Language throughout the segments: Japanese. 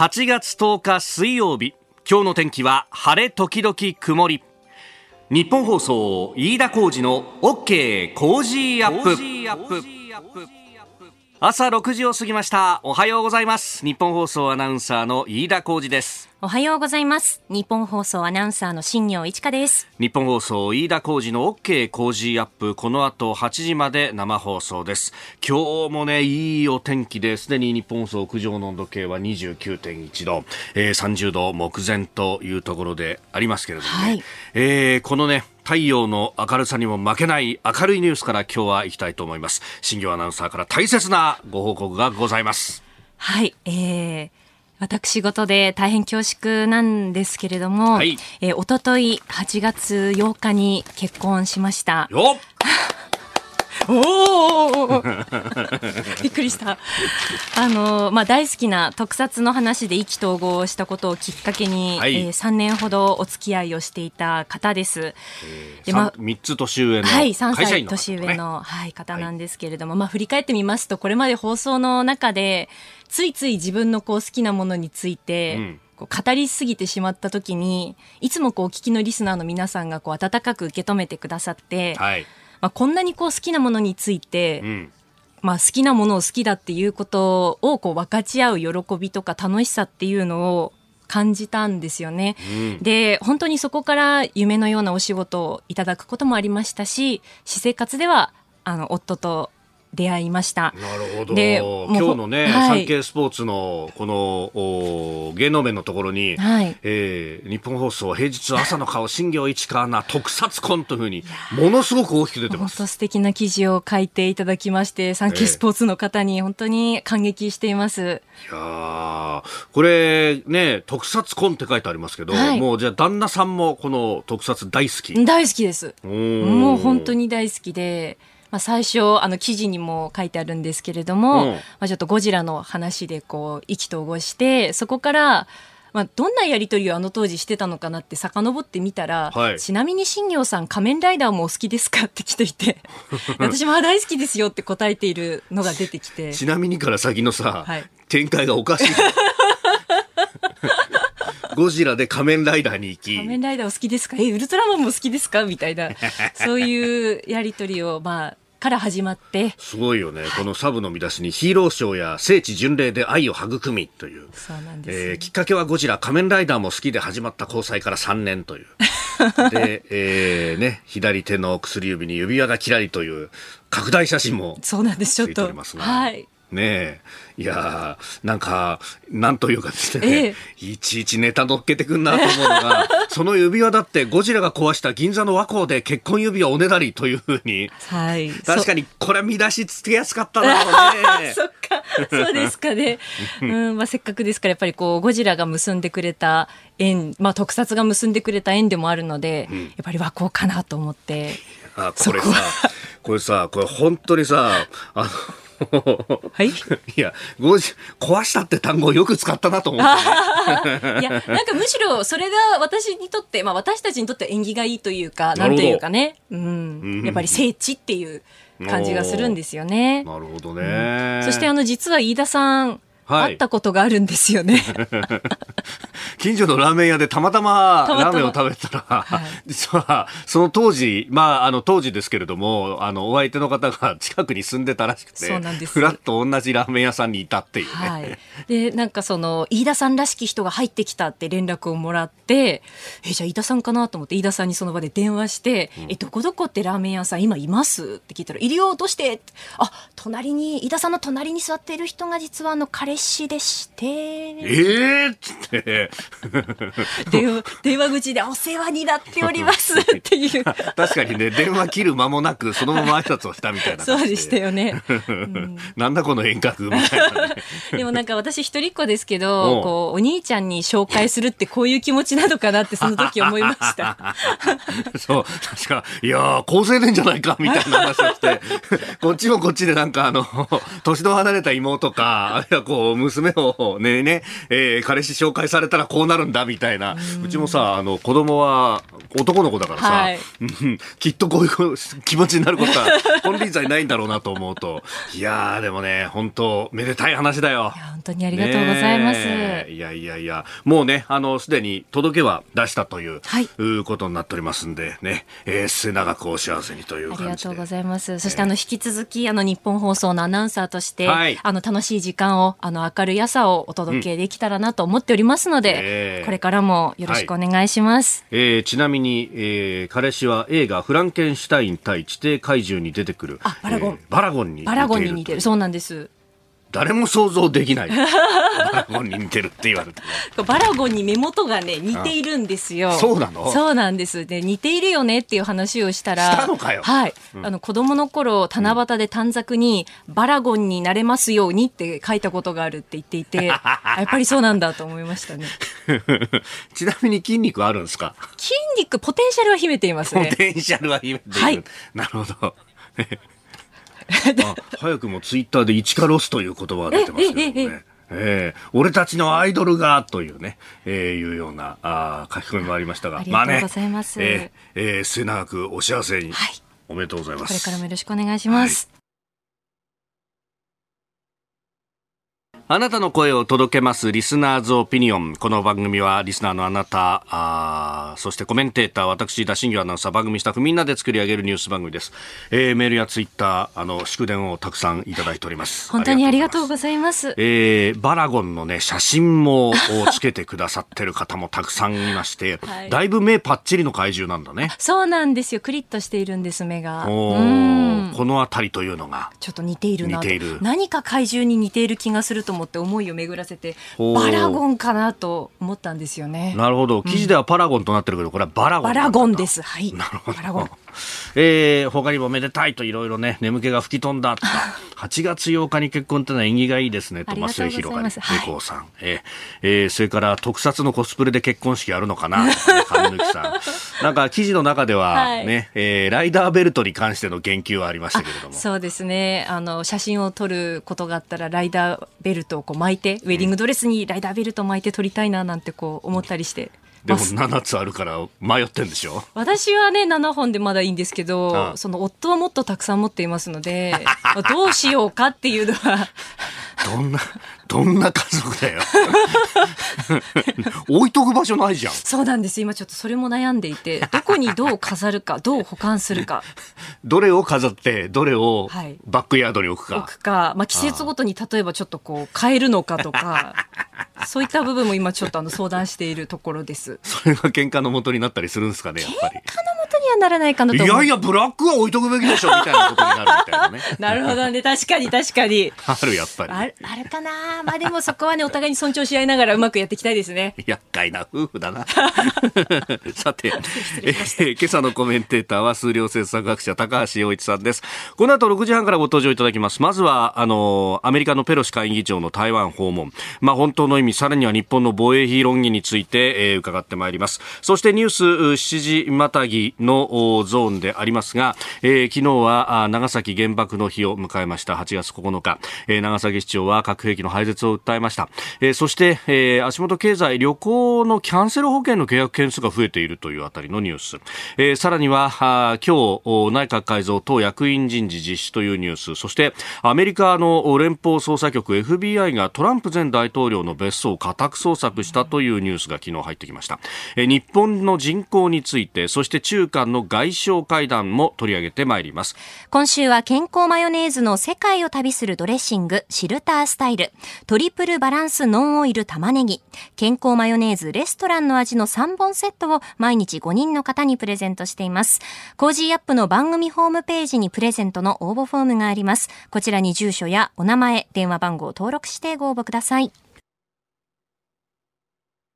8月10日水曜日今日の天気は晴れ時々曇り。日本放送飯田浩二の OK 工事アップ。朝6時を過ぎました。おはようございます。日本放送アナウンサーの飯田浩二です。おはようございます。日本放送アナウンサーの新業一華です。日本放送飯田浩二の OK 工事アップ。この後8時まで生放送です。今日もねいいお天気ですでに日本放送屋上の温度計は29.1度、えー、30度目前というところでありますけれどもね、はい、えー、このね太陽の明るさにも負けない明るいニュースから今日は行きたいと思います。新業アナウンサーから大切なご報告がございます。はい。えー私事で大変恐縮なんですけれども、はい、えー、おととい8月8日に結婚しました。よ おお びっくりした。あの、まあ、大好きな特撮の話で意気投合したことをきっかけに、はい、えー、3年ほどお付き合いをしていた方です。えー、で、まあ、3つ年上の、はい、3歳年上の、はい、方なんですけれども、はい、まあ、振り返ってみますと、これまで放送の中で、ついつい自分のこう好きなものについて、うん。こう語りすぎてしまった時にいつもこうお聞きのリスナーの皆さんがこう温かく受け止めてくださって、はい、まあ、こんなにこう好きなものについて、うん、まあ、好きなものを好きだっていうことをこう分かち合う喜びとか楽しさっていうのを感じたんですよね、うん、で本当にそこから夢のようなお仕事をいただくこともありましたし私生活ではあの夫と出会いました。なるほど。で、今日のね、はい、サンケイスポーツのこのお芸能面のところに、はい、えー、日本放送平日朝の顔新業一華アナ特撮コンというふうにものすごく大きく出てます。本当素敵な記事を書いていただきまして、サンケイスポーツの方に本当に感激しています。えー、いやこれね特撮コンって書いてありますけど、はい、もうじゃあ旦那さんもこの特撮大好き。大好きです。もう本当に大好きで。まあ、最初あの記事にも書いてあるんですけれども、うん、まあ、ちょっとゴジラの話でこう意気投合してそこからまあ、どんなやり取りをあの当時してたのかなって遡ってみたら、はい、ちなみに新業さん仮面ライダーもお好きですかって来ていて 私も大好きですよって答えているのが出てきて。ちなみにから先のさ、はい、展開がおかしいゴジラで仮面ライダーに行き。仮面ライダーお好きですか？えウルトラマンも好きですか？みたいな。そういうやり取りをまあから始まって。すごいよね、このサブの見出しにヒーローショーや聖地巡礼で愛を育みという。そうなんです、えー、きっかけはゴジラ仮面ライダーも好きで始まった交際から3年という。で、えーね、左手の薬指に指輪がキラリという拡大写真もそうなんです。ちょっと。はい。ねえ。いやなんか、なんというかですね、ええ、いちいちネタ乗っけてくんなと思うのが、その指輪だってゴジラが壊した銀座の和光で結婚指輪おねだりというふうに、はい、確かにこれ見出しつけやすかったな、ね、そっか、そうですかね。うんまあ、せっかくですから、やっぱりこう、ゴジラが結んでくれた縁、まあ、特撮が結んでくれた縁でもあるので、うん、やっぱり和光かなと思って。あこれさ、これさ、これ本当にさ、あの、はい？いや、壊したって単語をよく使ったなと思って、ね、いや、なんかむしろそれが私にとって、まあ私たちにとって縁起がいいというか、なんというかね、うん、やっぱり聖地っていう感じがするんですよね。なるほどね、うん、そしてあの、実は飯田さん、会ったことがあるんですよね。近所のラーメン屋でたまたまラーメンを食べたら、はい、実はその当時、まあ、あの当時ですけれども、あのお相手の方が近くに住んでたらしくて、そうなんです。ふらっと同じラーメン屋さんにいたっていう、ね、はい、でなんかその飯田さんらしき人が入ってきたって連絡をもらって、えじゃあ飯田さんかなと思って飯田さんにその場で電話して、うん、えどこどこってラーメン屋さん今います？って聞いたら、いるよどうして。あ隣に飯田さんの隣に座っている人が実はあの彼氏でして。ええー、っつって。電話、電話口でお世話になっております っていう。確かにね、電話切る間もなく、そのまま挨拶をしたみたいなそうでしたよね。うん、なんだこの遠隔みたいな、ね、でもなんか私一人っ子ですけど、こう、お兄ちゃんに紹介するってこういう気持ちなのかなってその時思いました。そう、確か、いや高青年じゃないかみたいな話をして、こっちもこっちでなんかあの、年の離れた妹か、あるいはこう、娘をね、ね、えー、彼氏紹介されたらここうなるんだみたいな。うちもさ、あの、子供は男の子だからさ、はい、きっとこういう気持ちになることは金輪際ないんだろうなと思うと、いやー、でもね、本当めでたい話だよ。本当にありがとうございます。いやいやいや、もうね、あの、すでに届けは出したという、はい、うことになっておりますんで、ね、えー、末永くお幸せにという。ありがとうございます。そして、あの、引き続き、あの、日本放送のアナウンサーとして、はい、あの、楽しい時間を、あの、明るい朝をお届けできたらなと思っておりますので、うんえー、これからもよろしくお願いします。はい、えー、ちなみに、えー、彼氏は映画フランケンシュタイン対地底怪獣に出てくる、あ、バラゴン。えー、バラゴンにバラゴンに似てる。そうなんです。誰も想像できない。バラゴンに似てるって言われて、バラゴンに目元がね、似ているんですよ。そうなの？そうなんです。で、似ているよねっていう話をしたら、したのかよ。はい。うん、あの、子供の頃、七夕で短冊に、バラゴンになれますようにって書いたことがあるって言っていて、やっぱりそうなんだと思いましたね。ちなみに筋肉あるんですか？筋肉、ポテンシャルは秘めていますね。ポテンシャルは秘めている。はい。なるほど。早くもツイッターでイチカロスという言葉が出てますけどね。えー、俺たちのアイドルがというね、えー、いうようなあ書き込みもありましたが、まあね、えー、えー、末永くお幸せに、はい、おめでとうございます。これからもよろしくお願いします。はいあなたの声を届けますリスナーズオピニオン。この番組はリスナーのあなた、あそしてコメンテーター、私、田新業アナウンサー、番組スタッフみんなで作り上げるニュース番組です。えー、メールやツイッター、あの、祝電をたくさんいただいております。本当にありがとうございます。えー、バラゴンのね、写真もつけてくださってる方もたくさんいまして、はい、だいぶ目パッチリの怪獣なんだね。そうなんですよ。クリッとしているんです、目が。おこの辺りというのが。ちょっと似ているな似ている。何か怪獣に似ている気がすると思って思いを巡らせてバラゴンかなと思ったんですよね。なるほど。記事ではパラゴンとなってるけど、これはバラゴンバラゴンです。はい。なるほど。バラゴンえー、他にもめでたいといろいろね眠気が吹き飛んだとか 8月8日に結婚ってのは縁起がいいですねと増江広がり猫さん、えー、えー、それから特撮のコスプレで結婚式あるのかな神抜さん。なんか記事の中ではね、はい、えー、ライダーベルトに関しての言及はありましたけれども。そうですね。あの写真を撮ることがあったらライダーベルトをこう巻いてウェディングドレスにライダーベルト巻いて撮りたいななんてこう思ったりしてでも7つあるから迷ってんでしょ？私はね7本でまだいいんですけど、ああ。その夫はもっとたくさん持っていますので どうしようかっていうのは。どんなどんな家族だよ。置いとく場所ないじゃん。そうなんです。今ちょっとそれも悩んでいてどこにどう飾るか どう保管するか。どれを飾ってどれをバックヤードに置くか、置くか、まあ、季節ごとに例えばちょっとこう変えるのかとかそういった部分も今ちょっとあの相談しているところです。それが喧嘩の元になったりするんですかね、やっぱり。喧嘩のはならないかなといやいや、ブラックは置いとくべきでしょ、みたいなことになるみたいなね。なるほどね、確かに確かに。ある、やっぱり。あるあるかなまあでもそこはね、お互いに尊重し合いながらうまくやっていきたいですね。厄介な夫婦だな。さて、えー、今朝のコメンテーターは数量政策学者高橋洋一さんです。この後6時半からご登場いただきます。まずは、あの、アメリカのペロシ下院議長の台湾訪問。まあ本当の意味、さらには日本の防衛費論議について、えー、伺ってまいります。そしてニュース7時またぎのゾーンでありますが、えー、昨日は長崎原爆の日を迎えました8月9日、えー、長崎市長は核兵器の廃絶を訴えました。えー、そして、えー、足元経済旅行のキャンセル保険の契約件数が増えているというあたりのニュース。えー、さらには、あ今日、内閣改造等役員人事実施というニュース。そして、アメリカの連邦捜査局 FBI がトランプ前大統領の別荘を家宅捜索したというニュースが昨日入ってきました。えー、日本の人口について、そして中間の外相会談も取り上げてまいります。今週は健康マヨネーズの世界を旅するドレッシング、シルタースタイル、トリプルバランスノンオイル玉ねぎ、健康マヨネーズレストランの味の3本セットを毎日5人の方にプレゼントしています。 Cozy Up の番組ホームページにプレゼントの応募フォームがあります。こちらに住所やお名前、電話番号を登録してご応募ください。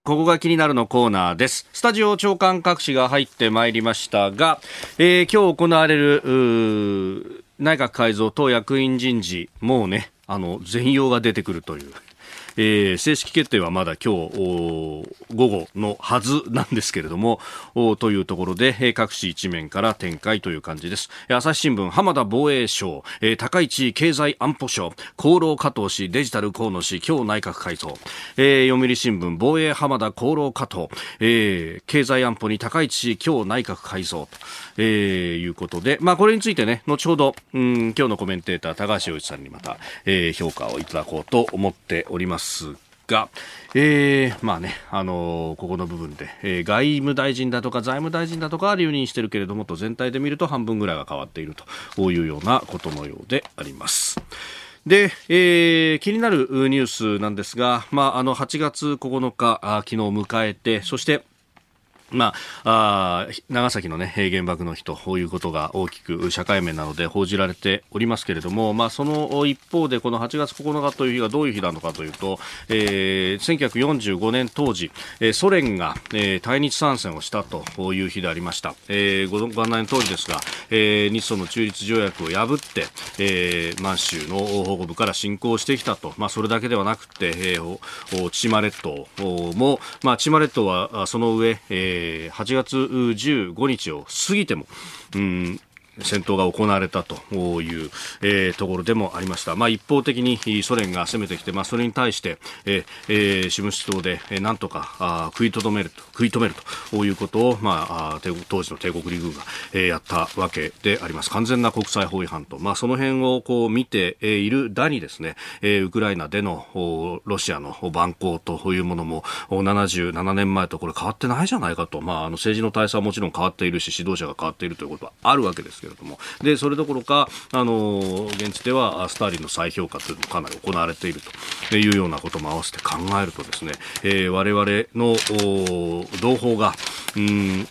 ここが気になるのコーナーです。スタジオ朝刊各紙が入ってまいりましたが、えー、今日行われる内閣改造党役員人事、もうね、あの、全容が出てくるという。えー、正式決定はまだ今日午後のはずなんですけれどもというところで各紙一面から展開という感じです。朝日新聞浜田防衛省、えー、高市経済安保省厚労加藤氏デジタル河野氏今日内閣改造、えー、読売新聞防衛浜田厚労加藤、えー、経済安保に高市氏今日内閣改造と、えー、いうことで、まあ、これについてね後ほど、うん、今日のコメンテーター高橋洋一さんにまた、えー、評価をいただこうと思っております。すが、えー、まあね、あのー、ここの部分で、えー、外務大臣だとか財務大臣だとかは留任してるけれどもと全体で見ると半分ぐらいが変わっているというようなことのようであります。で、えー、気になるニュースなんですが、まあ、あの8月9日あ昨日迎えてそしてまあ、あ長崎の、ね、原爆の日ということが大きく社会面などで報じられておりますけれども、まあ、その一方でこの8月9日という日がどういう日なのかというと、えー、1945年当時、えー、ソ連が、えー、対日参戦をしたという日でありました、えー、ご案内の通りですが、えー、日ソの中立条約を破って、えー、満州の保護部から侵攻してきたと、まあ、それだけではなくて、えー、千島列島も、まあ、千島列島はその上、えー8月15日を過ぎても、うん戦闘が行われたという、えー、ところでもありました。まあ、一方的にソ連が攻めてきて、まあ、それに対して、えーえ、シムシ島で、えー、なんとかあ食いとどめると、食い止めるということを、まあ、あ当時の帝国陸軍が、えー、やったわけであります。完全な国際法違反と、まあ、その辺をこう見ているだにですね、えー、ウクライナでのロシアの蛮行というものも77年前とこれ変わってないじゃないかと、まあ、あの政治の体制はもちろん変わっているし、指導者が変わっているということはあるわけですけれども、で、それどころか、あの、現地ではスターリンの再評価というのもかなり行われていると。いうようなことも合わせて考えるとですね、えー、我々の同胞が、うん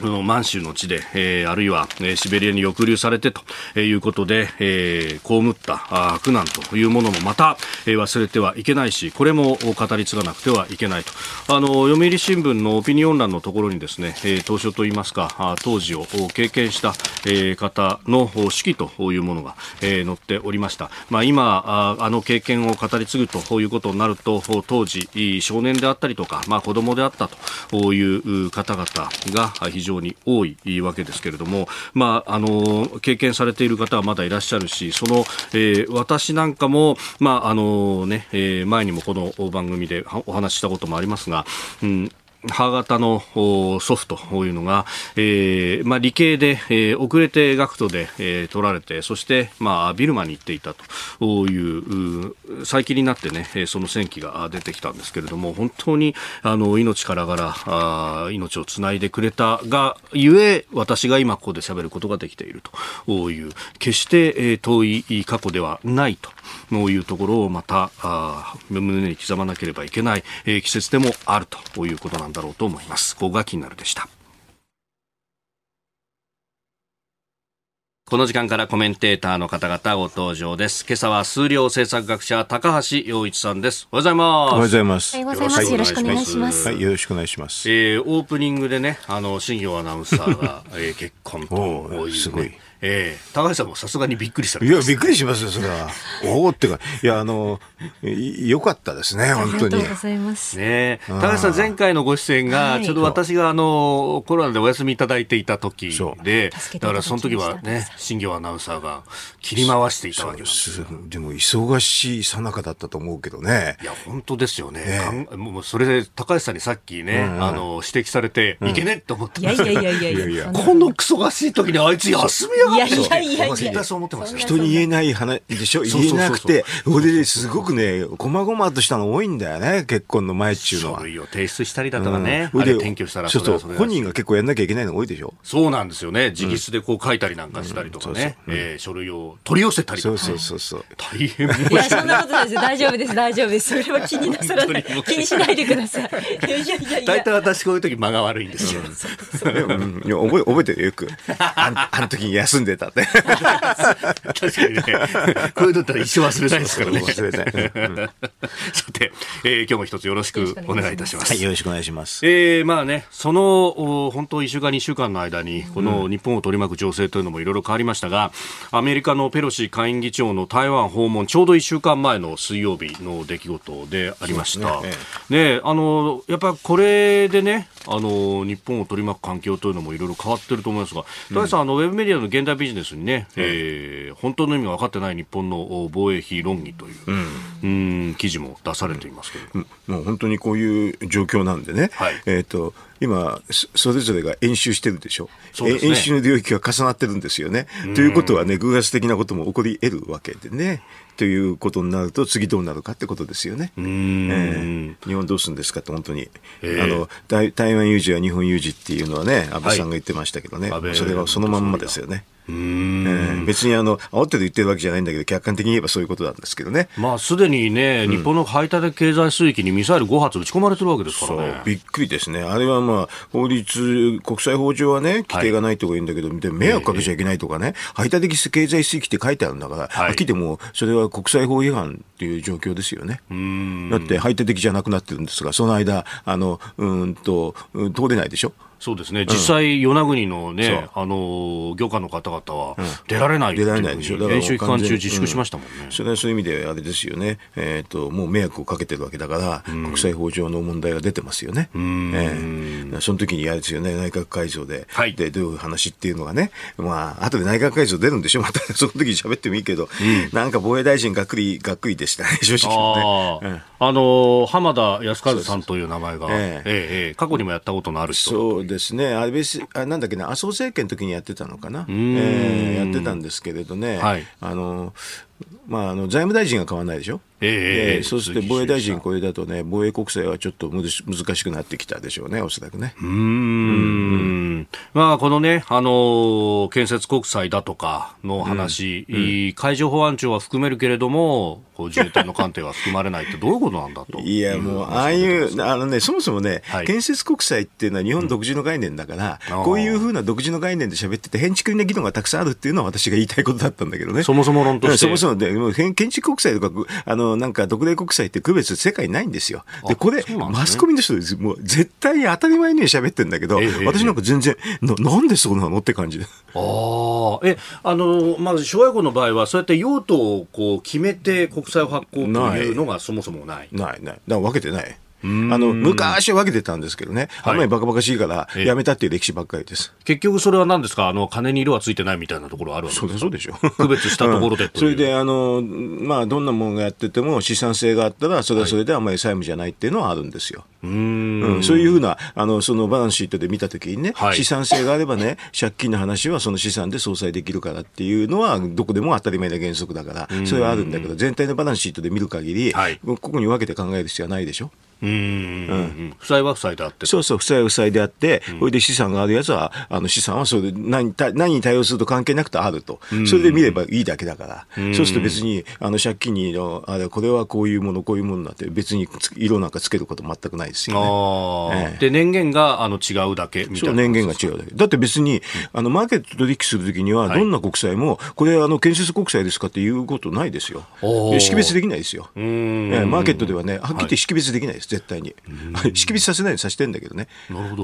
満州の地で、えー、あるいは、えー、シベリアに抑留されてということで、えー、被ったあ苦難というものもまた、えー、忘れてはいけないし、これも語り継がなくてはいけないと。あの、読売新聞のオピニオン欄のところにですね、えー、当初といいますか、あ当時を経験した、えー、方の手記というものが、えー、載っておりました。まあ、今あ、あの経験を語り継ぐということになると、当時、少年であったりとか、まあ、子供であったという方々が非常常に多いわけですけれども、まあ、あの経験されている方はまだいらっしゃるしその、えー、私なんかも、まああのねえー、前にもこの番組でお話ししたこともありますが、うん母型の祖父というのが、えーまあ、理系で、えー、遅れて学徒で、えー、取られてそして、まあ、ビルマに行っていたという最近になってねその戦記が出てきたんですけれども本当にあの命からがらあ命をつないでくれたがゆえ私が今ここで喋ることができているという決して、えー、遠い過去ではないというところをまたあ胸に刻まなければいけない、えー、季節でもあるということなんです。だろうと思います。ここが気になるでした。この時間からコメンテーターの方々ご登場です。今朝は数量政策学者高橋洋一さんです。おはようございます。おはようございます。おはようございます。よろしくお願いします。はい、よろしくお願いします。えー、オープニングでね、あの、新業アナウンサーが、えー、結婚という、ね、すごい。ええー、高橋さんもさすがにびっくりされいや、びっくりしますよ、それは。おおってか、いや、あの、よかったですね、本当に。ありがとうございます。ね高橋さん、前回のご出演が、ちょうど私が、あの、コロナでお休みいただいていた時で、だからその時はね、新業アナウンサーが切り回していたわけですでも、忙しいさなかだったと思うけどね。いや、本当ですよね。ねもう、それで、高橋さんにさっきね、あの、指摘されて、いけねって思ってました。いやいやいやいやいやこのクソがしい時にあいつ休みやがって。いやいやいやいや。そう思ってます人に言えない話でしょ？言えなくて、俺すごくね、こまごまとしたの多いんだよね、結婚の前っちゅうのは。書類を提出したりだとかね。うん、で、転居したらそうそう。本人が結構やんなきゃいけないの多いでしょ？そうなんですよね。直筆でこう書いたりなんかしたりとかね。書類を取り寄せたりとか。そうそうそう。大変いや、そんなことないです。大丈夫です。大丈夫です。それは気になさらない。気にしないでください。いやいやいや大体私こういう時間が悪いんですよ。覚え、覚えてるよく。あの時休んんでたって。確かにね、こういうのだったら一生忘れないですからね。忘れない。さて、えー、今日も一つよろしくお願いいたします。はい、よろしくお願いします。えー、まあね、その、本当1週間、2週間の間に、この日本を取り巻く情勢というのもいろいろ変わりましたが、アメリカのペロシ下院議長の台湾訪問、ちょうど1週間前の水曜日の出来事でありました。ねね、あの、やっぱこれでね、あの、日本を取り巻く環境というのもいろいろ変わってると思いますが、高橋さん、あの、ウェブメディアの現代ビジネスにね、えー、本当の意味が分かってない日本の防衛費論議という、うん、ん、記事も出されていますけど、も。う本当にこういう状況なんでね、はい、えっ、ー、と、今、それぞれが演習してるでしょ。う、ね、演習の領域が重なってるんですよね。ということはね、偶発的なことも起こり得るわけでね。ということになると、次どうなるかってことですよね。えー、日本どうするんですかって、本当に。あの台湾有事は日本有事っていうのはね、安倍さんが言ってましたけどね、はい、それはそのまんまですよね。えー、別にあの煽って言ってるわけじゃないんだけど、客観的に言えばそういうことなんですけどね。まあ、すでにね、うん、日本の排他的経済水域にミサイル5発撃ち込まれてるわけですからね。びっくりですね。あれはまあ、法律、国際法上はね、規定がないとか言うんだけど、はい、迷惑かけちゃいけないとかね、排他的経済水域って書いてあるんだから、はい、はっきりでも、それは国際法違反っていう状況ですよね。だって排他的じゃなくなってるんですが、その間、あの、うんと、通れないでしょ。そうですね、実際、与那国のね、あの漁家の方々は出られない出られないでしょ、だから演習期間中、自粛しましたもんね、それはそういう意味であれですよね、えーと、もう迷惑をかけてるわけだから、国際法上の問題が出てますよね、えー、その時にあれですよね、内閣改造で、はい、でどういう話っていうのがね、まあ後で内閣改造出るんでしょ、またその時に喋ってもいいけど、うん、なんか防衛大臣がっくりがっくりでしたね、正直ね。あの浜田康和さんという名前が、ええええ、過去にもやったことのある人ですね、安倍あなんだっけな、麻生政権の時にやってたのかな、えー、やってたんですけれどね、はい、あのまあ、あの財務大臣が変わらないでしょ、えー、えー、そうすると防衛大臣、これだとね、防衛国債はちょっと難しくなってきたでしょうね、おそらくね。うん。まあ、このね、あの建設国債だとかの話、うんうん、海上保安庁は含めるけれども、こう自衛隊の艦艇は含まれないって、どういうことなんだと。いや、もう、ああいう、あのね、そもそもね、はい、建設国債っていうのは日本独自の概念だから、うん、こういうふうな独自の概念で喋ってて、変築的な議論がたくさんあるっていうのは私が言いたいことだったんだけどね。そもそも論として。そもそもで、建築国債とか、あの、なんか独例国債って区別世界ないんですよ。で、これ、ね、マスコミの人です。もう絶対に当たり前に喋ってるんだけど、えー、私なんか全然、ななんでそうなのって感じで。ああ、え、あの、まず、諸外国の場合は、そうやって用途をこう決めて国債を発行というのがそもそもない。ない、ない。だ分けてない。あの昔は分けてたんですけどね、あんまりバカバカしいからやめたっていう歴史ばっかりです。結局それは何ですか、あの金に色はついてないみたいなところあるわけですか？そうでしょ。区別したところで、う。ん、それであの、まあ、どんなものがやってても資産性があったら、それはそれであんまり債務じゃないっていうのはあるんですよ。うん、そういうふうなあのそのバランスシートで見たときにね、はい、資産性があればね、借金の話はその資産で相殺できるからっていうのは、どこでも当たり前な原則だから、それはあるんだけど、全体のバランスシートで見る限り、はい、ここに分けて考える必要はないでしょ？うん、負債は負債であってそうそう、負債は負債であって、うん、それで資産があるやつは、あの資産はそれで何何に対応すると関係なくてあると、それで見ればいいだけだから、そうすると別にあの借金にあれ、これはこういうもの、こういうものだって、別に色なん。かつけること全くないですよね。ええ、で、年限があの違うだけみたいな年限が違うだけ。だって別に、あのマーケット取引するときには、どん。な国債も、これ、あの建設国債ですかっていうことないですよ。識別できないですよ。ええ、マーケットではね、はっきり識別できないです、絶対に。識別させないようにさせてんだけどね、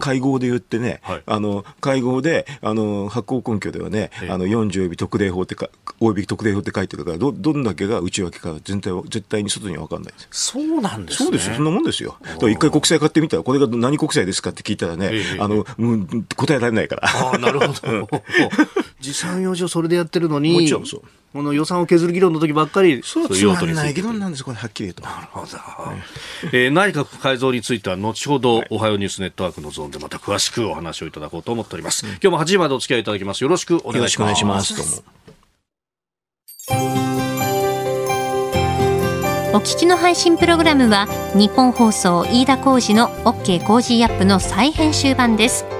会合で言ってね、はい、あの会合であの発行根拠ではね、あの40及び特例法ってか、および特例法って書いてるから、どどんだけが内訳か全体は絶対に外には分かんないそうなんです、ね、そうですよ、そんなもんですよ。一回国債買ってみたら、これが何国債ですかって聞いたらね、あの、うん、答えられないから。あなるほど。持参用上それでやってるのに、もちろんそう。この予算を削る議論の時ばっかり、そう、つまんない議論なんです、これ、はっきり言うと。なるほど。えー、内閣改造については、後ほど、おはようニュースネットワークのゾーンでまた詳しくお話をいただこうと思っております。今日も8時までお付き合いいただきます。よろしくお願いします。よろしくお願いします。どうも。お聞きの配信プログラムはニッポン放送飯田浩司の OK Cozy Up の再編集版です。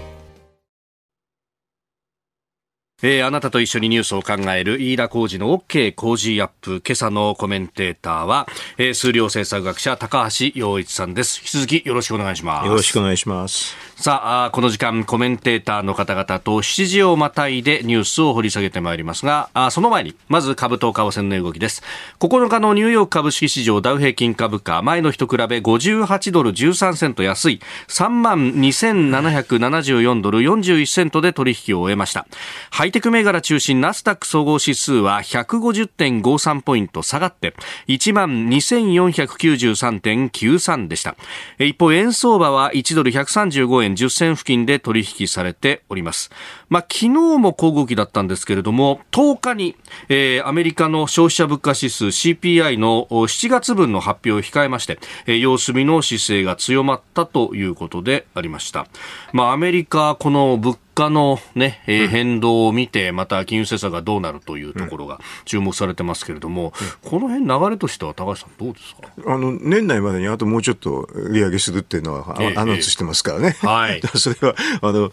えー、あなたと一緒にニュースを考える飯田浩二の OK 工事アップ。今朝のコメンテーターは、えー、数量政策学者高橋洋一さんです。引き続きよろしくお願いします。よろしくお願いします。さあ、この時間、コメンテーターの方々と7時をまたいでニュースを掘り下げてまいりますが、あその前に、まず株と為替の動きです。9日のニューヨーク株式市場ダウ平均株価、前の日と比べ58ドル13セント安い、3万2774ドル41セントで取引を終えました。ハイテク銘柄中心ナスダック総合指数は150.53ポイント下がって、1万2493.93でした。一方、円相場は1ドル135円10銭付近で取引されております。まあ、昨日も小動きだったんですけれども、10日に、えー、アメリカの消費者物価指数 CPI の7月分の発表を控えまして、えー、様子見の姿勢が強まったということでありました。まあ、アメリカ、この物価のね、えー、変動を見て、また金融政策がどうなるというところが注目されてますけれども、うん、この辺流れとしては高橋さんどうですか？あの、年内までにあともうちょっと利上げするっていうのは、アナウンスしてますからね。はい。それは、あの、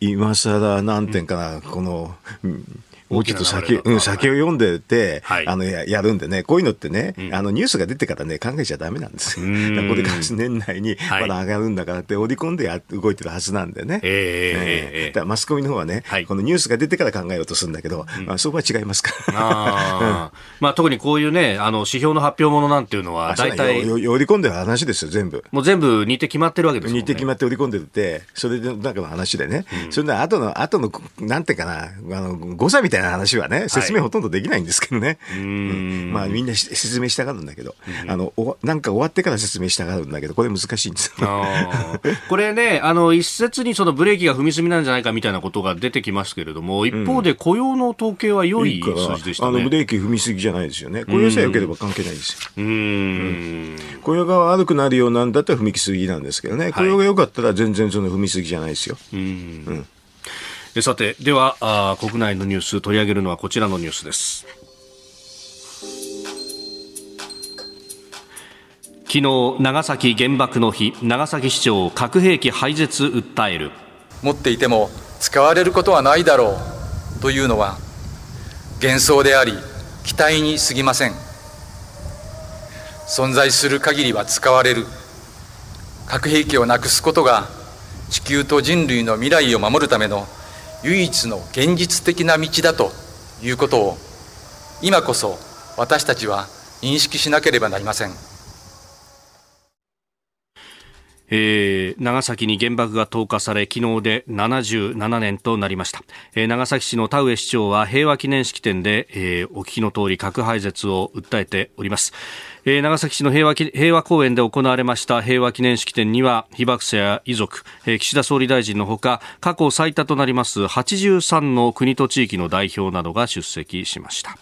今更、なんていうかな、この、もうちょっと先,、うん、先を読んでて、はい、あのややるんでね、こういうのってね、うん、あのニュースが出てからね、考えちゃだめなんです よ。これから年内にまだ上がるんだからって織り込んでや動いてるはずなんでね。えー、えー、だマスコミの方はね、はい、このニュースが出てから考えようとするんだけど、うん、まあ、そこは違いますから。あまあ、特にこういうね、あの指標の発表ものなんていうのは、大体。織り込んでる話ですよ、全部。もう全部似て決まってるわけですね。似て決まって織り込んでるって、それで中の話でね、うん、それで後の、後の、なんていうかな、あの、誤差みたいな話はね、説明ほとんどできないんですけどね。はい、うん、まあみんな説明したがるんだけど、うん、あの、おなんか終わってから説明したがるんだけど、これ難しいんですこれね、あの、一説にそのブレーキが踏み済みなんじゃないかみたいなことが出てきますけれども、一方で雇用の統計は良い数字でしたね。あの、ブレーキ踏みすぎじゃないですよね。雇用さえ良ければ関係ないですよ。うん。雇用が悪くなるようなんだったら踏みすぎなんですけどね。雇用が良かったら全然その踏みすぎじゃないですよ。うん。さて、ではあ国内のニュース取り上げるのはこちらのニュースです。昨日、長崎原爆の日、長崎市長、核兵器廃絶訴える。持っていても使われることはないだろうというのは幻想であり期待に過ぎません存在する限りは使われる核兵器をなくすことが地球と人類の未来を守るための唯一の現実的な道だということを今こそ私たちは認識しなければなりません。えー、長崎に原爆が投下され昨日で77年となりました、えー、長崎市の田上市長は平和記念式典で、えー、お聞きの通り核廃絶を訴えておりますえー、長崎市の平和平和公園で行われました平和記念式典には被爆者や遺族、えー、岸田総理大臣のほか過去最多となります83の国と地域の代表などが出席しました。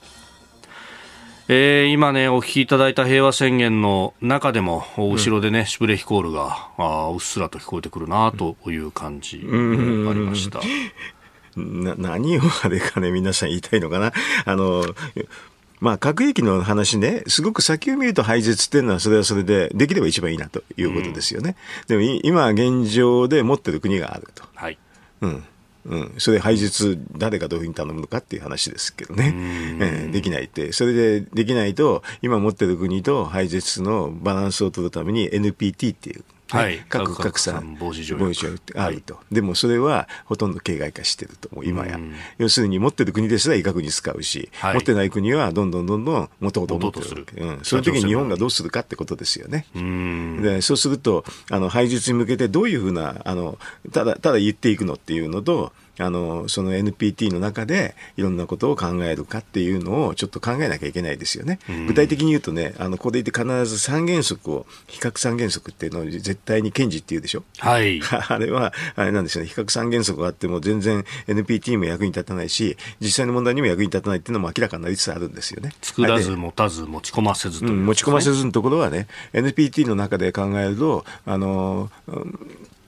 えー、今ね、お聞きいただいた平和宣言の中でも、後ろでね、シュプレヒコールが、あうっすらと聞こえてくるなという感じがありました。な何をあれかね、皆さん言いたいのかな。あの、まあ、核兵器の話ね、すごく先を見ると廃絶っていうのは、それはそれで、できれば一番いいなということですよね。うん、でも、今、現状で持ってる国があると。はい。うん。うん、それ廃絶、誰がどういうふうに頼むのかっていう話ですけどね、えー、できないって、それでできないと、今持ってる国と廃絶のバランスを取るために NPT っていうはい、核拡散防止条約ってあると、はい、でもそれはほとんど形骸化してると、もう今や、要するに持ってる国ですら威嚇に使うし、はい、持ってない国はどんどんどんどんもともと持ってるうん、そういう時に日本がどうするかってことですよね。でそうするとあの廃絶に向けてどういうふうなあのただただ言っていくのっていうのとあのその NPT の中でいろんなことを考えるかっていうのをちょっと考えなきゃいけないですよね。具体的に言うとね、あのここで言って必ず三原則を比較三原則っていうのを絶対に堅持っていうでしょ？はい。あれはあれなんですよね。比較三原則があっても全然 NPT にも役に立たないし、実際の問題にも役に立たないっていうのも明らかになりつつあるんですよね。作らず持たず持ち込ませずと、ねうん、持ち込ませずのところはね、NPT の中で考えると、あの、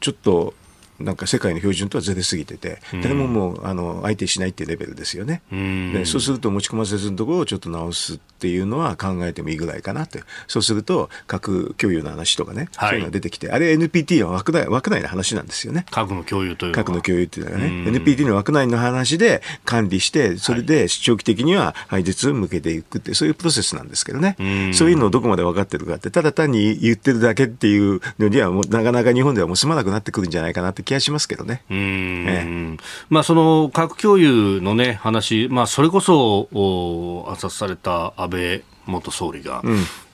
ちょっとなんか世界の標準とはずれすぎてて、誰ももうあの相手しないっていうレベルですよね。でそうすると持ち込ませずのところをちょっと直すっていうのは考えてもいいぐらいかなって。そうすると核共有の話とかね、はい、そういうのが出てきて、あれ NPT は枠内枠内の話なんですよね。核の共有という核の共有っていうのはね、NPT の枠内の話で管理して、それで長期的には廃絶を向けていくって、そういうプロセスなんですけどね。そういうのをどこまで分かってるかって、ただ単に言ってるだけっていうのにはもうなかなか日本ではもう済まなくなってくるんじゃないかなって気がしますけどね。うん、ええ、まあ、その核共有の、ね、話、まあ、それこそ暗殺された安倍倍元総理が、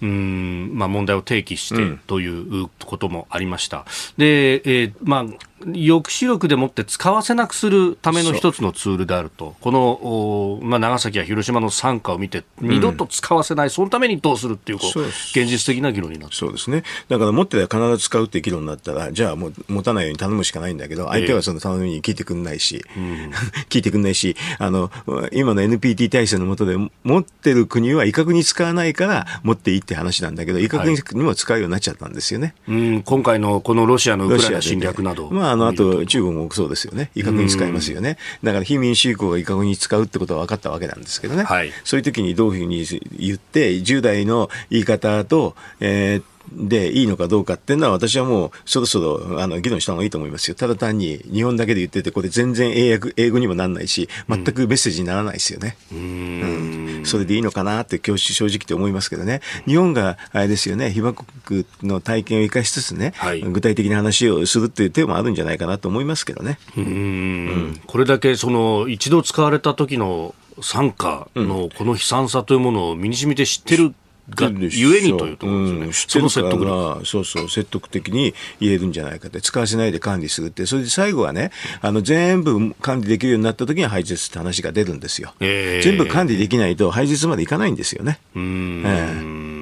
うん、うんまあ、問題を提起してということもありました。で、えー、まあ、抑止力でもって使わせなくするための一つのツールであると、この、まあ、長崎や広島の惨禍を見て、二度と使わせない、うん、そのためにどうするっていうこう、現実的な議論になって。そうですね、だから持ってたら必ず使うっていう議論になったら、じゃあもう持たないように頼むしかないんだけど、相手はその頼みに聞いてくんないし、えー、聞いてくんないし、あの今の NPT 体制の下で持ってる国は威嚇に使わないから持っていいって話なんだけど、威嚇にも使うようになっちゃったんですよね。はい、うん今回のこのロシアのウクライナ侵略など。まあ、あの後中国もそうですよね、威嚇に使いますよね、だから非民主主義が威嚇に使うってことは分かったわけなんですけどね、はい、そういう時にどういうふうに言って、10代の言い方と、えーでいいのかどうかっていうのは私はもうそろそろあの議論した方がいいと思いますよ。ただ単に日本だけで言っててこれ全然英訳英語にもなんないし全くメッセージにならないですよね。うん、うん、それでいいのかなって今日正直って思いますけどね。日本があれですよね被爆国の体験を生かしつつね、はい、具体的な話をするっていう手もあるんじゃないかなと思いますけどね。うんうんこれだけその一度使われた時の参加のこの悲惨さというものを身に染みて知ってるがゆえにというところですよね、うん、その説得力。そうそう説得的に言えるんじゃないかって。使わせないで管理するって。それで最後はねあの全部管理できるようになった時に廃絶って話が出るんですよ、えー、全部管理できないと廃絶までいかないんですよね。うん、えー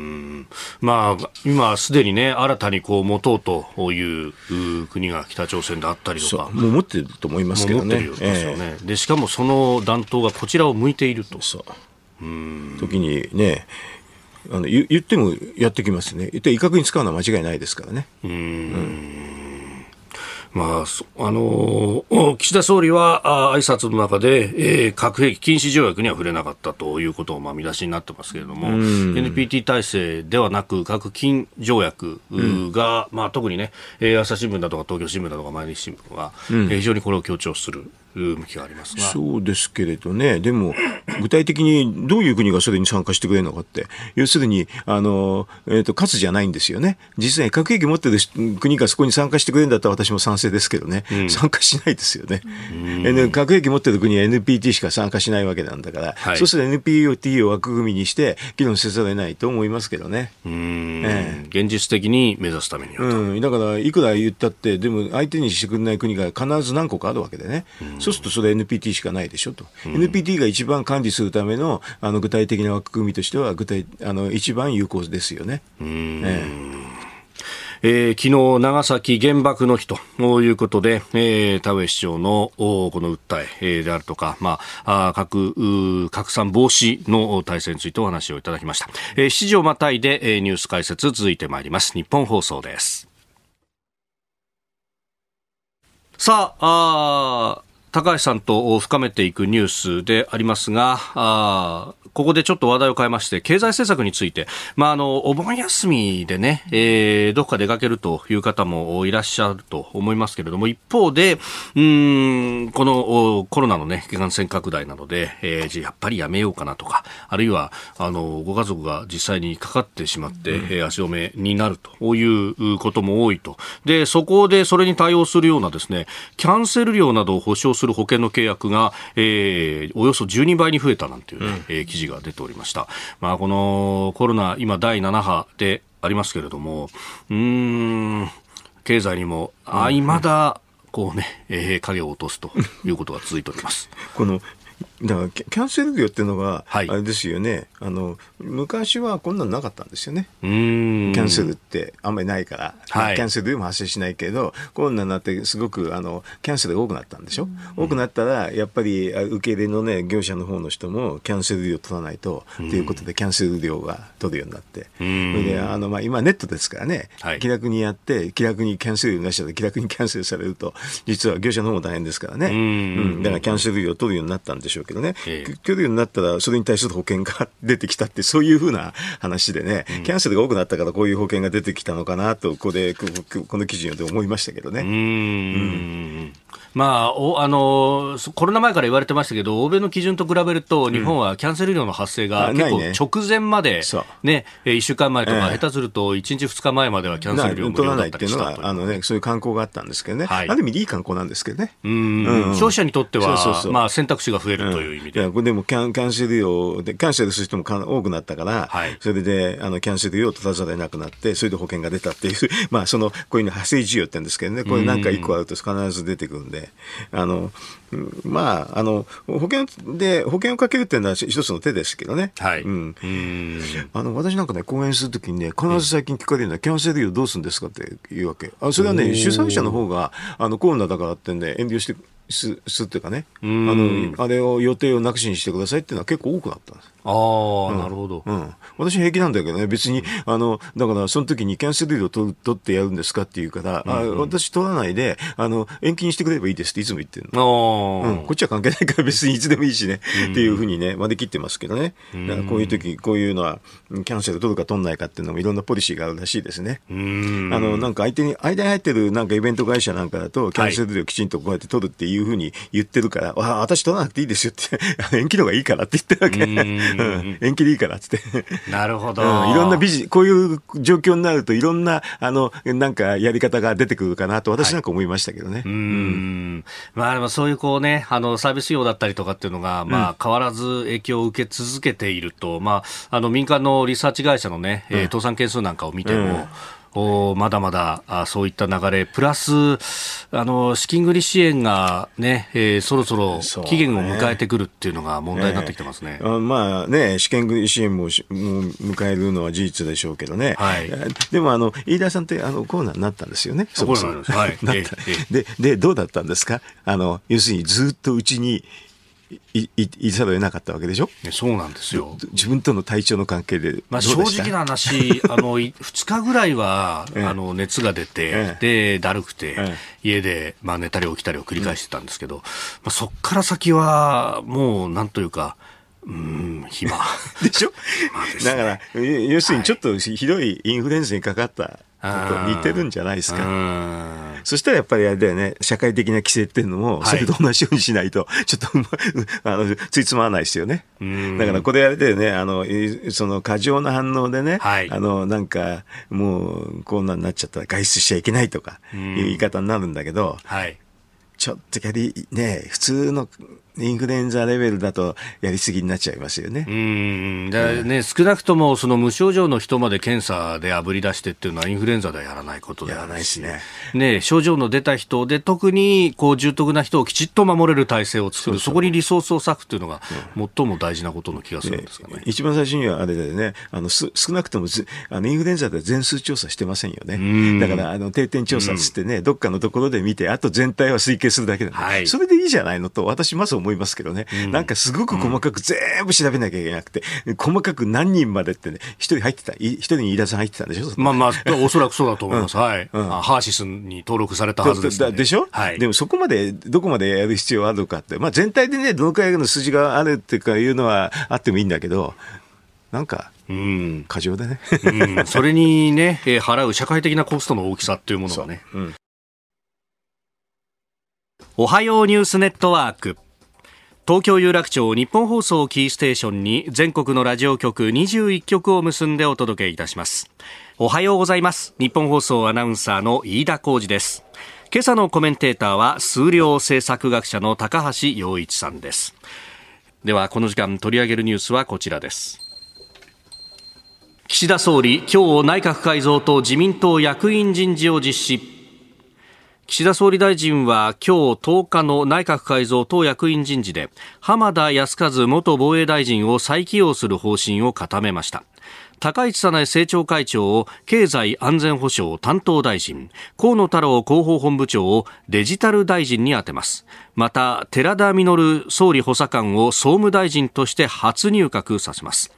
まあ、今すでにね、新たにこう持とうという国が北朝鮮であったりとか。もう持ってると思いますけどね。えー、でしかもその弾頭がこちらを向いていると。そう。うん。時にね、あの言言ってもやってきますね。言って威嚇に使うのは間違いないですからね。うんうんまあ、あのー、岸田総理はあ挨拶の中で、えー、核兵器禁止条約には触れなかったということを、まあ、見出しになってますけれども、NPT 体制ではなく、核禁条約が、まあ、特にね、朝日新聞だとか東京新聞だとか毎日新聞は、うん、非常にこれを強調する。向きがありますそうですけれどね、でも、具体的にどういう国がそれに参加してくれるのかって、要するに、あの、えっ、ー、と、勝つじゃないんですよね。実際、核兵器持ってる国がそこに参加してくれるんだったら私も賛成ですけどね、うん、参加しないですよね。核兵器持ってる国は NPT しか参加しないわけなんだから、はい、そうすると NPT を枠組みにして議論せざるを得ないと思いますけどね。ええ、現実的に目指すためにはうん、だから、いくら言ったって、でも相手にしてくれない国が必ず何個かあるわけでね。そうするとそれ NPT しかないでしょと。NPT が一番管理するためのあの具体的な枠組みとしては具体あの一番有効ですよね。ええー、昨日長崎原爆の日ということで、えー、田上市長のこの訴えであるとか、まあ、核拡散防止の体制についてお話をいただきました。えー、7時をまたいで、えー、ニュース解説続いてまいります。日本放送です。さあ、あ高橋さんと深めていくニュースでありますが、ここでちょっと話題を変えまして、経済政策について、まあ、あの、お盆休みでね、えー、どこか出かけるという方もいらっしゃると思いますけれども、一方で、うん、このコロナのね、感染拡大なので、えー、やっぱりやめようかなとか、あるいは、あの、ご家族が実際にかかってしまって、うん、えー、足止めになるということも多いと。で、そこでそれに対応するようなですね、キャンセル料などを保証する保険の契約が、えー、およそ12倍に増えたなんていうね、うん、えー、記事が出ておりました。まあ、このコロナ、今第7波でありますけれども、うん、経済にも、あ、いまだ、こうね、えー、影を落とすということが続いております。このだからキャンセル料っていうのが、あれですよね、あの昔はこんなのなかったんですよね、キャンセルってあんまりないから、はい、キャンセル料も発生しないけど、コロナになって、すごくあのキャンセルが多くなったんでしょ、う多くなったら、やっぱり受け入れの、ね、業者の方の人もキャンセル料取らないとということで、キャンセル料が取るようになって、それであの、まあ、今、ネットですからね、はい、気楽にやって、気楽にキャンセル料出したら、気楽にキャンセルされると、実は業者の方も大変ですからね、うん。だからキャンセル料を取るようになったんでしょうけどね。えー、取るようになったら、それに対する保険が出てきたって、そういうふうな話でね、うん、キャンセルが多くなったから、こういう保険が出てきたのかなと、ここで、この記事で思いましたけどね。うん。うんまあ、おあのコロナ前から言われてましたけど、欧米の基準と比べると、日本はキャンセル料の発生が結構直前まで、ね、ね1週間前とか、下手すると1日、2日前まではキャンセル料無料だったりした。というのはあの、ね、そういう観光があったんですけどね、はい、ある意味、いい観光なんですけどね。うん、消費者にとっては、まあ、選択肢が増えるという意味で。うん、でもキャン、キャンセル料で、キャンセルする人も多くなったから、はい、それであのキャンセル料を取らざるを得なくなって、それで保険が出たっていう、まあ、そのこういうの派生需要って言うんですけどね、これなんか1個あると必ず出てくるんで。あのまあ、あの、保険で、保険をかけるっていうのは一つの手ですけどね。はい。うん。うんあの、私なんかね、講演するときにね、必ず最近聞かれるのは、キャンセル料どうするんですかって言うわけ。あ、それはね、主催者の方が、あの、コロナだからってんで、遠慮してすすっていうかね、あのあれを予定をなくしにしてくださいっていうのは結構多くなったんです。ああ、うん、なるほど、うん。私平気なんだけどね、別に、あの、だからその時にキャンセル料取取ってやるんですかって言うから、うんうん、あ私取らないで、あの、延期にしてくれればいいですっていつも言ってるの。うん、こっちは関係ないから 別にいつでもいいしね、っていうふうにね、割り切ってますけどね。だからこういう時、こういうのは、キャンセル取るか取んないかっていうのもいろんなポリシーがあるらしいですね。あの、なんか相手に、間に入ってるなんかイベント会社なんかだと、キャンセル料きちんとこうやって取るっていうふうに言ってるから、あ私取らなくていいですよって 延期の方がいいからって言ってるわけ。うん、延期でいいからって。なるほど、うん、いろんなビジ、こういう状況になると、いろんな、あの、なんかやり方が出てくるかなと、私なんか思いましたけどね。はい、うん。まあでもそういうこうね、あの、サービス業だったりとかっていうのが、まあ変わらず影響を受け続けていると、まあ、あの、民間のリサーチ会社のね、えー、倒産件数なんかを見ても、おまだまだあそういった流れ、プラスあの資金繰り支援がね、えー、そろそろ期限を迎えてくるっていうのが問題になってきてますね。ねあまあね、資金繰り支援もも迎えるのは事実でしょうけどね。はい、でもあの飯田さんってあのコロナになったんですよね。そこそはい。ででどうだったんですか？あの要するにずっとうちにいいいざるを得なかったわけでしょそうなんですよ自分との体調の関係でまあ、正直な話あの2日ぐらいは、あの熱が出て、ええ、でだるくて、え、家で、まあ、寝たり起きたりを繰り返してたんですけど、うん、まあ、そこから先はもうなんというかうん、暇。でしょ、まあね、だから、要するにちょっとひどいインフルエンザにかかったと似てるんじゃないですか。そしたらやっぱりあれだよね、社会的な規制っていうのも、それと同じようにしないと、ちょっと、あの、ついつまわないですよね。だからこれあれだよね、あの、その過剰な反応でね、はい、あの、なんか、もう、こんなになっちゃったら外出しちゃいけないとか、いう言い方になるんだけど、はい、ちょっとやり、ね、普通のインフルエンザレベルだとやりすぎになっちゃいますよね。うん。だね、少なくともその無症状の人まで検査であぶり出してっていうのはインフルエンザではやらないことでやらないしね。ね症状の出た人で特にこう重篤な人をきちっと守れる体制を作る、そこにリソースを割くっていうのが最も大事なことの気がするんですかね。ね一番最初にはあれでね、あの少なくともあのインフルエンザで全数調査してませんよね。だからあの定点調査つってね、どっかのところで見て、あと全体は推計するだけなんで、はい、それでいいじゃないのと私まず思いますけどね。なんかすごく細かく全部調べなきゃいけなくて、細かく何人までってね、一人入ってた、一人に飯田さん入ってたんでしょ？まあまあ、おそらくそうだと思います。はい、ハーシスに登録されたはずです、ね、でしょ？はい。でもそこまで、どこまでやる必要あるかって、まあ全体でね、どのくらいの数字があるっていうかいうのはあってもいいんだけど、なんか、うん、過剰でね、うん、それにね、えー、払う社会的なコストの大きさっていうものがね。うん、おはようニュースネットワーク。東京有楽町日本放送キーステーションに全国のラジオ局21局を結んでお届けいたします。おはようございます。日本放送アナウンサーの飯田浩二です。今朝のコメンテーターは数量政策学者の高橋洋一さんです。ではこの時間取り上げるニュースはこちらです。岸田総理今日内閣改造と自民党役員人事を実施。岸田総理大臣は今日10日の内閣改造党役員人事で浜田康一元防衛大臣を再起用する方針を固めました。高市早苗政調会長を経済安全保障担当大臣河野太郎広報本部長をデジタル大臣に充てます。また寺田稔総理補佐官を総務大臣として初入閣させます。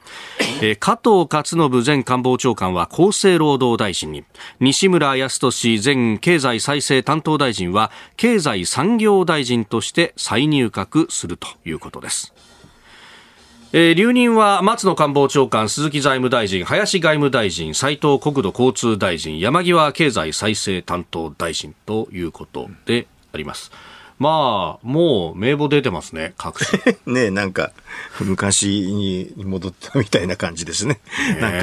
加藤勝信前官房長官は厚生労働大臣に。西村康稔前経済再生担当大臣は経済産業大臣として再入閣するということです。えー、留任は松野官房長官、鈴木財務大臣、林外務大臣、斉藤国土交通大臣、山際経済再生担当大臣ということであります。まあ、もう名簿出てますね、各社。ねなんか、昔に戻ったみたいな感じですね。なんか、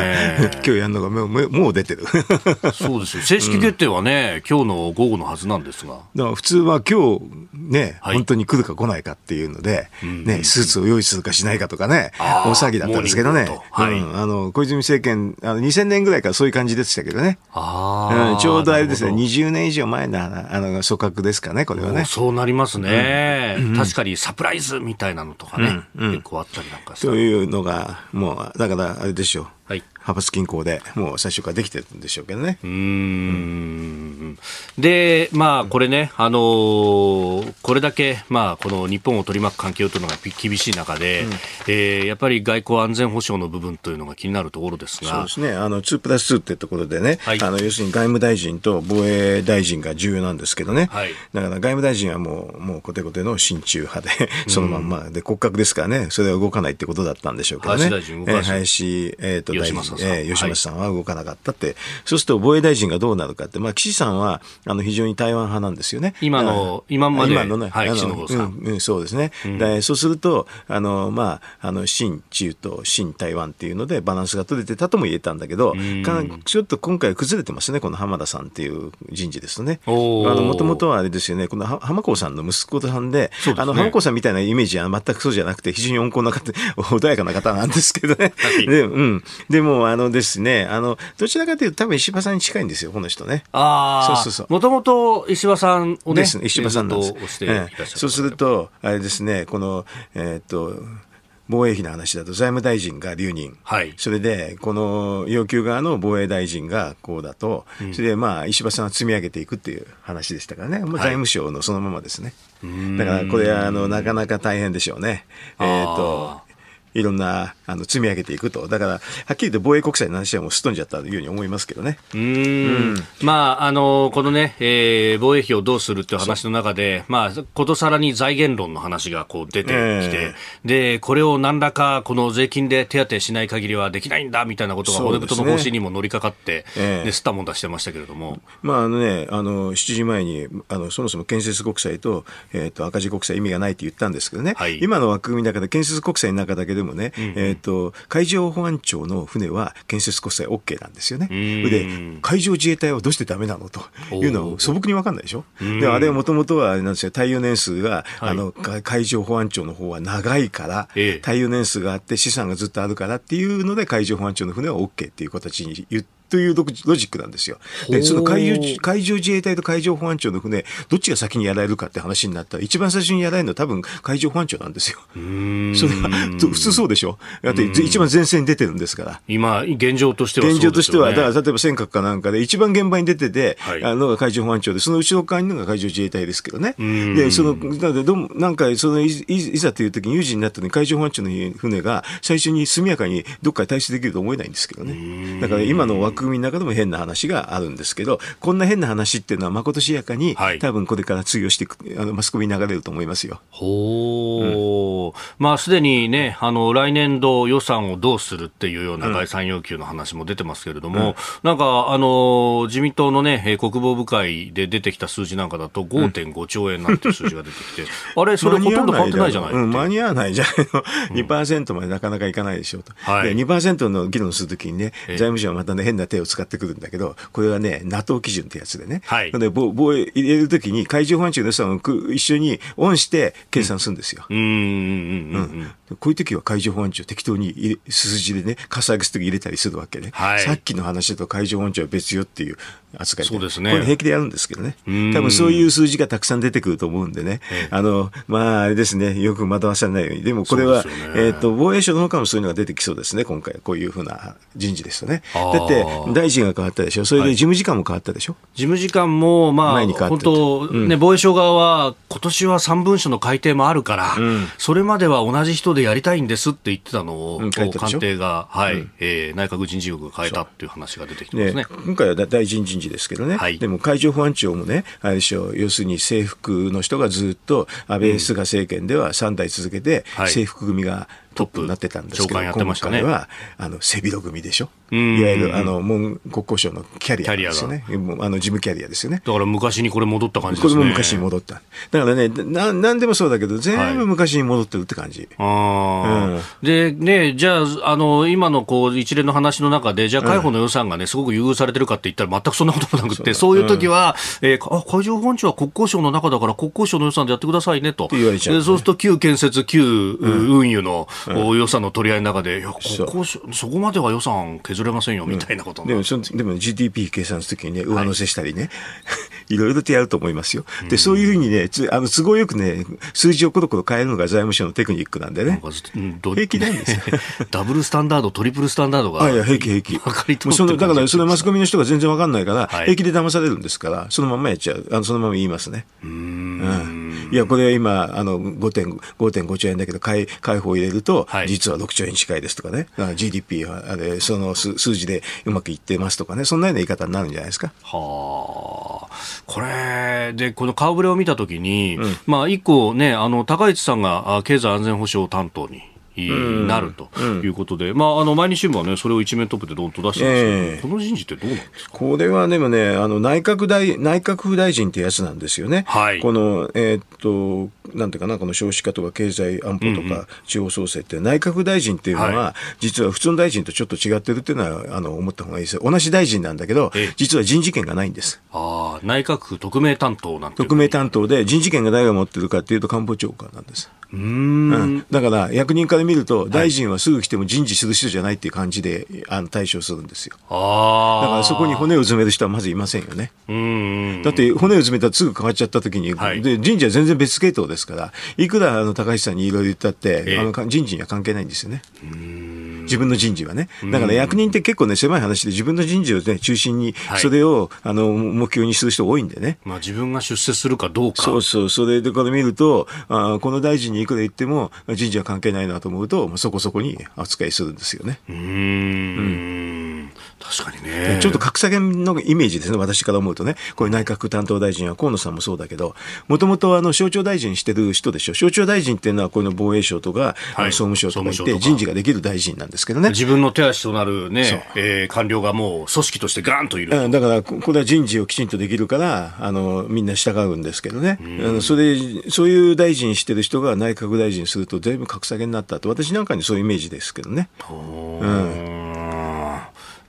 今日やるのがもうもう出てる。そうですよ。正式決定はね、うん、今日の午後のはずなんですが。だから普通は今日ね、はい、本当に来るか来ないかっていうので、ね、スーツを用意するかしないかとかね、大騒ぎだったんですけどね。はい、うん、あの、小泉政権、あの2000年ぐらいからそういう感じでしたけどね。あうん、ちょうどあれですね、20年以上前のあの組閣ですかね、これはね。そうなりますね、うん、確かにサプライズみたいなのとかね、うん、結構あったりなんかそういうのが、もう、だからあれでしょう。はい、派閥均衡でもう最初からできてるんでしょうけどね。うんうんで、まあ、これね、あのー、これだけ、まあ、この日本を取り巻く環境というのが厳しい中で、うん、えー、やっぱり外交安全保障の部分というのが気になるところですが。そうですね。あの、2プラス2ってところでね、はい、あの、要するに外務大臣と防衛大臣が重要なんですけどね。はい、だから外務大臣はもう、もうコテコテの親中派で、そのまんまで骨格ですからね、それは動かないってことだったんでしょうけどね。林大臣動か林、えっ、ー、と、大臣、えー、吉松さんは動かなかったって、はい、そうすると防衛大臣がどうなるかって、まあ、岸さんはあの非常に台湾派なんですよね。今の、今まで。今のね、はい、岸信さん。うん、うん、そうですね。うん、でそうすると、あの、まあ、あの、新中と新台湾っていうのでバランスが取れてたとも言えたんだけど、うん、ちょっと今回崩れてますね、この浜田さんっていう人事ですね。もともとはあれですよね、この浜子さんの息子さんで、でね、あの、浜子さんみたいなイメージは全くそうじゃなくて、非常に温厚な方、穏やかな方なんですけどね。はい、で、うん。でも、あのですね、あの、どちらかというと多分石破さんに近いんですよ、この人ね。ああ。そうそうそう。もともと石破さんをね。ですね、石破さんなんです。ええ、そうすると、あれですね、この、えー、っと、防衛費の話だと財務大臣が留任、はい、それでこの要求側の防衛大臣がこうだと、うん、それでまあ石破さんは積み上げていくっていう話でしたからね、もう財務省のそのままですね。はい、だからこれはあのなかなか大変でしょうね。えっ、といろんなあの積み上げていくと、だから、はっきり言って防衛国債の話はもうすっ飛んじゃったように思いますけどね。うん。うん、まあ、あの、このね、えー、防衛費をどうするっていう話の中で、まあ、ことさらに財源論の話がこう出てきて、えー、で、これを何らか、この税金で手当しない限りはできないんだみたいなことが骨太の方針にも乗りかかって、ね、で、すったもん出してましたけれども。まあ、あのね、あの、7時前に、あの、そもそも建設国債と、えっ、ー、と、赤字国債意味がないって言ったんですけどね、はい、今の枠組みの中で建設国債の中だけでもね、うん、えっ、ー、と、海上保安庁の船は建設国債 OK なんですよね。で、海上自衛隊はどうしてだめなのというのは素朴に分かんないでしょ？で、あれはもともとは、なんですよ、耐用年数が、はい、あの、海上保安庁の方は長いから、ええ、耐用年数があって資産がずっとあるからっていうので、海上保安庁の船は OK っていう形に言って、というロジックなんですよ。で、その海上海上自衛隊と海上保安庁の船、どっちが先にやられるかって話になったら、一番最初にやられるのは多分海上保安庁なんですよ。それは、普通そうでしょ？だって一番前線に出てるんですから。今、現状としては、ね、現状としては、だから例えば尖閣かなんかで一番現場に出てて、はい、あのが海上保安庁で、その後ろ側にのが海上自衛隊ですけどね。で、その、なのでどなんか、そのいいざという時に有事になったのに海上保安庁の船が最初に速やかにどっかに退出できると思えないんですけどね。だから今の枠組みの中でも変なな話があるんですけど、こんな変な話っていうのは、まことしやかに、はい、多分これから通用していく、あのマスコミに流れると思いますよ。ほう、うん、まあ、すでにね、あの来年度予算をどうするっていうような概算要求の話も出てますけれども、うん、なんか、あの自民党のね、国防部会で出てきた数字なんかだと、5.5兆円なんていう数字が出てきて、うん、あれ、それほとんど変わってないじゃない間に合わないじゃないの、2%までなかなかいかないでしょうと。はい、2%の議論するときにね、財務省はまたね、変な手を使ってくるんだだけど、これはね、NATO 基準ってやつでね。はい。で、防衛入れるときに海上保安庁の予算を一緒にオンして計算するんですよ。こういう時は海上保安庁適当に数字でね、かさ上げするとき入れたりするわけね。はい。さっきの話だと海上保安庁は別よっていう、扱いそうですね。これ平気でやるんですけどね。多分そういう数字がたくさん出てくると思うんでね。あの、まあ、あれですね、よく惑わされないように。でもこれは、ね、えっ、ー、と、防衛省の方もそういうのが出てきそうですね、今回。こういうふうな人事ですとね。だって、大臣が変わったでしょ。それで事務次官も変わったでしょ。はい、事務次官も、まあ、前に変わ本当、ね、うん、防衛省側は、今年は3文書の改定もあるから、うん、それまでは同じ人でやりたいんですって言ってたのを、うん、官邸が、はい、うん、えー、内閣人事局が変えたっていう話が出てきてますね。ね今回は大臣人事ですけどね。はい、でも海上保安庁もね、あれでしょう、要するに制服の人がずっと安倍、菅政権では3代続けて、制服組がトップになってたんですけど、ね、今回はあの背広組でしょ、いわゆるあの文国交省のキャリアですよね、あの事務キャリアですよね。だから昔にこれ戻った感じですね。これも昔に戻った。だからね、ななんでもそうだけど、全部昔に戻ってるって感じ。はい、うん、で、ね、じゃあ、あの今のこう一連の話の中で、じゃあ、海保の予算がね、すごく優遇されてるかって言ったら、全くそんなこともなくて、そういう時は、うん、えー、あ海上保安庁は国交省の中だから、国交省の予算でやってくださいねと。そうすると、旧建設、旧運輸の、予算の取り合いの中で、いやここそこまでは予算削れませんよみたいなこと、うん、でもそでも GDP 計算するときにね、上乗せしたりね、はい、いろいろとやると思いますよ。で、そういうふうにね、つあの都合よくね、数字をコロコロ変えるのが財務省のテクニックなんでね、平気なんですよ。ダブルスタンダード、トリプルスタンダードが。あいや、平気平気。分かりもうそのだから、そのマスコミの人が全然わかんないから、はい、平気で騙されるんですから、そのままやっちゃう。あのそのまま言いますね。うんうんいや、これは今、あの5.5兆円だけど、解解放入れると、はい、実は6兆円近いですとかね、GDP はあれその数字でうまくいってますとかね、そんなような言い方になるんじゃないですか？はあ、これで、この顔ぶれを見たときに、うん、まあ、一個ね、あの高市さんが経済安全保障担当に。なるということで、うん、まあ、あの毎日新聞は、ね、それを一面トップでどんと出してますけど、えー、この人事ってどうなんですか？これはでもね、あの内閣大内閣府大臣ってやつなんですよね。はい、この、えー、っと、なんていうかな、この少子化とか経済安保とか地方創生って、内閣府大臣っていうのは、実は普通の大臣とちょっと違ってるっていうのは、あの思った方がいいですよ。同じ大臣なんだけど、実は人事権がないんです。ああ、内閣府特命担当なんて特命担当で、人事権が誰が持ってるかっていうと、官房長官なんです。うん、だから役人から見ると、大臣はすぐ来ても人事する人じゃないっていう感じであの対処するんですよ。だからそこに骨を詰める人はまずいませんよね。だって骨を詰めたらすぐ変わっちゃった時に、はい、で人事は全然別系統ですから、いくらあの高橋さんにいろいろ言ったって、あの人事には関係ないんですよね。自分の人事はね。だから役人って結構ね、狭い話で自分の人事をね、中心に、それを、あの、目標にする人多いんでね。まあ自分が出世するかどうか。そうそう。それでこれ見ると、あこの大臣にいくら言っても、人事は関係ないなと思うと、そこそこに扱いするんですよね。うん。うん確かにね。ちょっと格下げのイメージですね、私から思うとね。こういう内閣担当大臣は河野さんもそうだけど、もともとあの省庁大臣してる人でしょ。省庁大臣っていうのはこの防衛省とか、はい、総務省とか行って人事ができる大臣なんですけどね。自分の手足となるね、えー、官僚がもう組織としてガーンといる。だから、これは人事をきちんとできるから、あの、みんな従うんですけどね。あのそれ、そういう大臣してる人が内閣大臣すると全部格下げになったと。私なんかにそういうイメージですけどね。うん。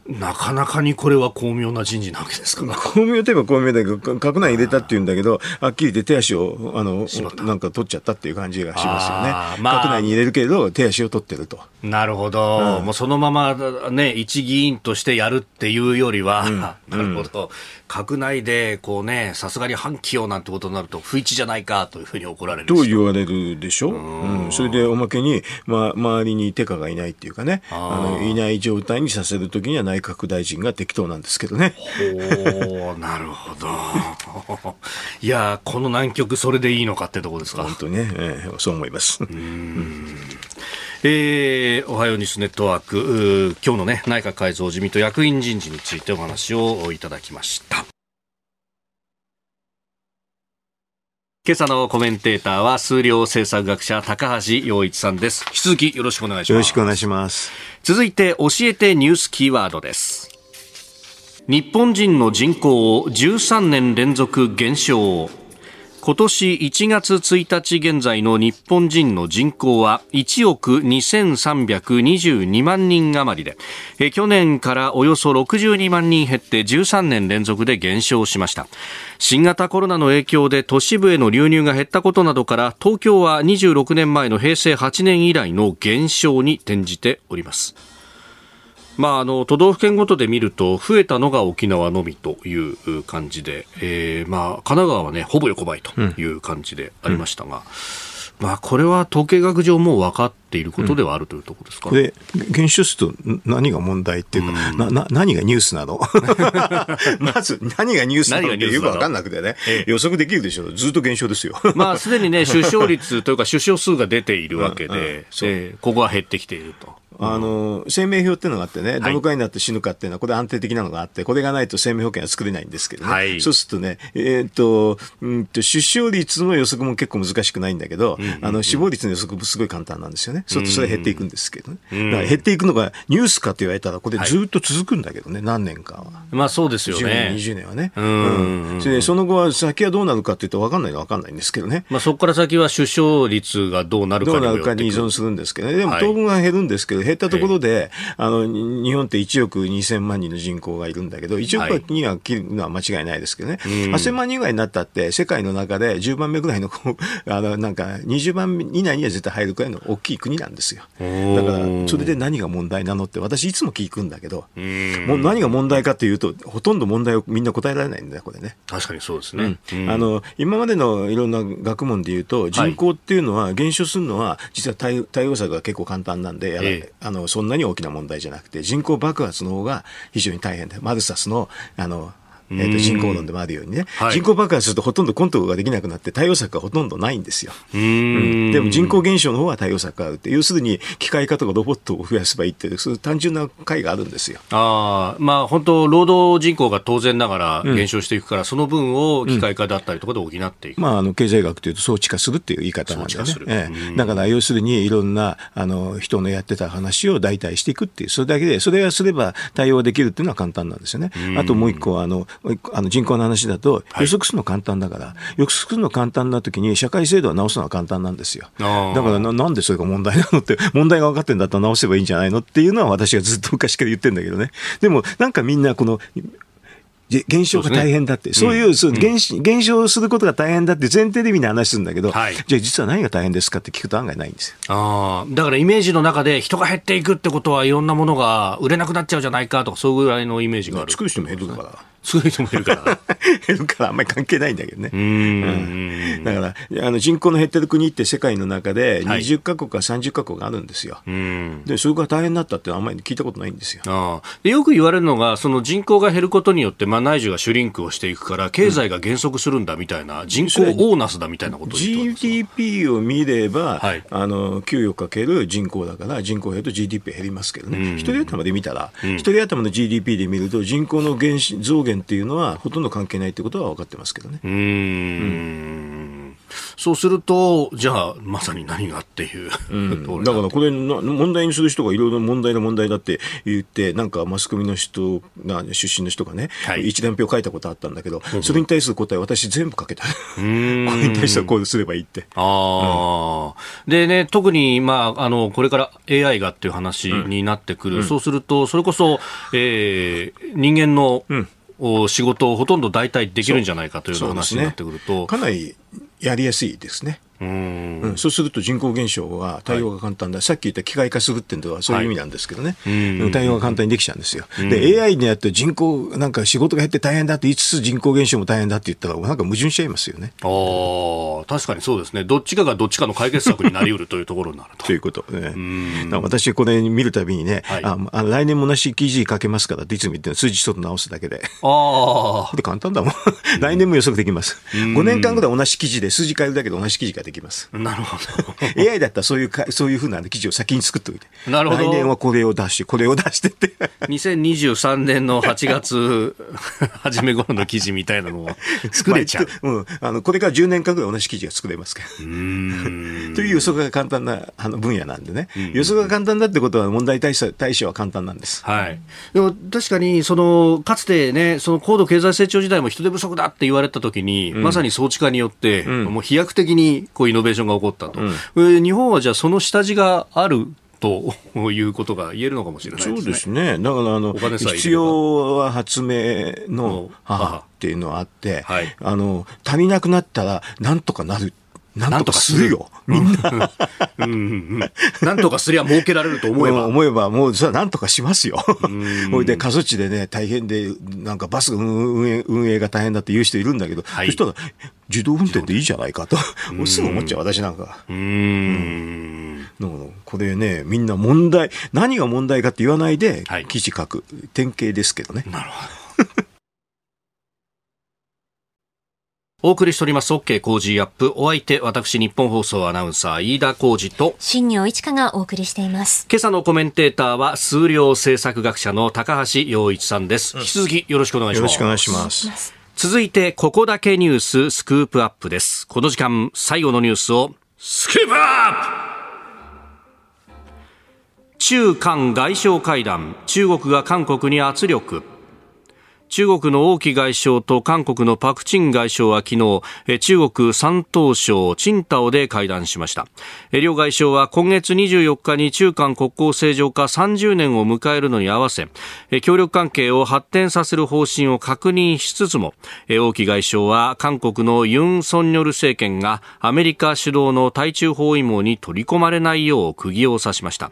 なかなかにこれは巧妙な人事なわけですか巧妙といえば巧妙だけど、閣内入れたっていうんだけど、はっきり言って手足を、あの、なんか取っちゃったっていう感じがしますよね。まあ、閣内に入れるけれど、手足を取ってると。なるほど。うん、もうそのままね、一議員としてやるっていうよりは、うん、なるほど。閣内で、こうね、さすがに反起用なんてことになると、不一致じゃないかというふうに怒られる。と言われるでしょ？うん。それでおまけに、まあ、周りに手下がいないっていうかね、あの、いない状態にさせるときには内閣大臣が適当なんですけどね。ほう、なるほど。いや、この南極、それでいいのかってとこですか。本当ね、えー、そう思います。うんえー、おはようニュースネットワーク。今日のね内閣改造自民党役員人事についてお話をいただきました。今朝のコメンテーターは数量政策学者高橋洋一さんです。引き続きよろしくお願いします。よろしくお願いします。続いて教えてニュースキーワードです。日本人の人口を13年連続減少今年1月1日現在の日本人の人口は1億2322万人余りで去年からおよそ62万人減って13年連続で減少しました。新型コロナの影響で都市部への流入が減ったことなどから東京は26年前の平成8年以来の減少に転じております。まあ、あの都道府県ごとで見ると増えたのが沖縄のみという感じで、えーまあ、神奈川は、ね、ほぼ横ばいという感じでありましたが。うんまあ、これは統計学上も分かっていることではあるというところですか、うん、で減少すると何が問題っていうか、うん、なな何がニュースなの？まず何がニュースなのってよく分かんなくてね、ええ、予測できるでしょ。う、ずっと減少ですよ。まあ、すでにね、出生率というか、出生数が出ているわけで、うん。うん、えー、ここは減ってきていると。あの生命表っていうのがあってね、どのくらいになって死ぬかっていうのは、これ安定的なのがあって、これがないと生命保険は作れないんですけどね、はい、そうするとね、えー、っとうんと、出生率の予測も結構難しくないんだけど、うんうんうん、あの死亡率の予測もすごい簡単なんですよね、そうするとそれ減っていくんですけどね、だから減っていくのがニュースかと言われたら、これずっと続くんだけどね、はい、何年かは。まあそうですよね。10年、20年はね。うん、うん、それその後は先はどうなるかっていうと、分かんないのは分かんないんですけどね。まあそこから先は出生率がどうなるかにどうなるかに依存するんですけどね、でも当分は減るんですけど、減ったところで、あの、日本って1億2000万人の人口がいるんだけど、1億には切るのは間違いないですけどね。はい、8000万人ぐらいになったって、世界の中で10番目ぐらいの、あの、なんか、20番以内には絶対入るくらいの大きい国なんですよ。だから、それで何が問題なのって、私いつも聞くんだけど、もう何が問題かというと、ほとんど問題をみんな答えられないんだよ、これね。確かにそうですね。うん、あの、今までのいろんな学問で言うと、人口っていうのは、減少するのは、実は対対応策が結構簡単なんで、ええ、あのそんなに大きな問題じゃなくて、人口爆発の方が非常に大変で、マルサスのあのえー、と人口論でもあるようにね、はい、人口爆発するとほとんどコントロールができなくなって対応策がほとんどないんですよ。うん、でも人口減少の方は対応策があるって、要するに機械化とかロボットを増やせばいいって、そういう単純な解があるんですよ。あまあ、本当、労働人口が当然ながら減少していくから、うん、その分を機械化だったりとかで補っていく。まあ、あの経済学というと装置化するっていう言い方なんでね。ええ、だから要するにいろんなあの人のやってた話を代替していくっていう、それだけで、それがすれば対応できるっていうのは簡単なんですよね。あともう一個あのあの人口の話だと、予測するの簡単だから、はい、予測するの簡単な時に、社会制度は直すのは簡単なんですよ。だからな、なんでそれが問題なのって、問題が分かってんだったら直せばいいんじゃないのっていうのは私がずっと昔から言ってるんだけどね。でも、なんかみんなこの、減少が大変だって、そう、ね,、いう、そう減減少することが大変だって前提でみんな話するんだけど、はい、じゃあ実は何が大変ですかって聞くと案外ないんですよあだからイメージの中で人が減っていくってことはいろんなものが売れなくなっちゃうじゃないかとか、そういうぐらいのイメージがある。作る人も減るから。そういう人もいるから。減るからあんまり関係ないんだけどね。うん、だから、あの人口の減ってる国って世界の中で20か国か30か国あるんですよ。はい、で、それが大変になったってあんまり聞いたことないんですよ。あでよく言われるのが、その人口が減ることによって、まあ、内需がシュリンクをしていくから、経済が減速するんだみたいな、うん、人口オーナスだみたいなことを言って GDP を見れば、はい、あの給与かける人口だから、人口減ると GDP 減りますけどね。一、人頭で見たら、一、人頭の GDP で見ると、人口の減増減っていうのは、ほとんど関係ないということは分かってますけどね。うんうん。そうすると、じゃあ、まさに何がっていう、うん、だからこれ問題にする人がいろいろ問題の問題だって言って、なんかマスコミの人が、出身の人がね、はい、一覧表書いたことあったんだけど、それに対する答え、私、全部書けた、これに対してはこうすればいいって。あうん、でね、特に、まあ、あのこれから AI がっていう話になってくる、うん、そうすると、それこそ、えー、人間の、うん仕事をほとんど代替できるんじゃないかという話になってくると、ね、かなりやりやすいですね。うん、そうすると人口減少は対応が簡単だ、はい、さっき言った機械化するっていうのはそういう意味なんですけどね、はい、対応が簡単にできちゃうんですよ。で、AI にやって人口、なんか仕事が減って大変だって言いつつ人口減少も大変だって言ったら、なんか矛盾しちゃいますよね。あ確かにそうですね、どっちかがどっちかの解決策になりうるというところになると。ということね。私、これ見るたびにね、はい、ああ来年も同じ記事書けますからっていつも言って数字一つ直すだけで。あで簡単だもん。来年も予測できます。5年間ぐらい同じ記事で数字変えるだけで同じ記事ができます。なるほど。AI だったらそういうか、そういうふうな記事を先に作っておいて。なるほど。来年はこれを出して、これを出してって。2023年の8月初め頃の記事みたいなのを作れちゃう。まあ、うん。あの、これから10年間ぐらい同じ記事が作れますから。という予測が簡単なあの分野なんでね。予測が簡単だってことは問題対処対処は簡単なんです。はい。でも確かに、その、かつてね、その高度経済成長時代も人手不足だって言われたときに、うん、まさに装置化によって、うん、もう飛躍的にこうイノベーションが起こったと、うん、日本はじゃあその下地があるということが言えるのかもしれないですね。そうですね。だからあの必要は発明の母っていうのはあって、はい、あの足りなくなったらなんとかなる。なんとかするよ。みんな。うんうん、なんとかすりゃ儲けられると思えば。思えば、もう、それはなんとかしますよ。ほいで、過疎地でね、大変で、なんかバス運営運営が大変だって言う人いるんだけど、はい、そしたら、自動運転でいいじゃないかと、すぐ思っちゃう、私なんか。うん。これね、みんな問題、何が問題かって言わないで、記事書く、典型ですけどね。なるほど。お送りしております OK 工事アップ。お相手、私、日本放送アナウンサー、飯田工事と、新業一華がお送りしています。今朝のコメンテーターは、数量政策学者の高橋洋一さんです。引き続きよろしくお願いします。よろしくお願いします。続いて、ここだけニューススクープアップです。この時間、最後のニュースを、スクープアップ中韓外相会談、中国が韓国に圧力。中国の王毅外相と韓国のパク・チン外相は昨日中国山東省チンタオで会談しました。両外相は今月24日に中韓国交正常化30年を迎えるのに合わせ協力関係を発展させる方針を確認しつつも王毅外相は韓国のユン・ソンニョル政権がアメリカ主導の対中包囲網に取り込まれないよう釘を刺しました。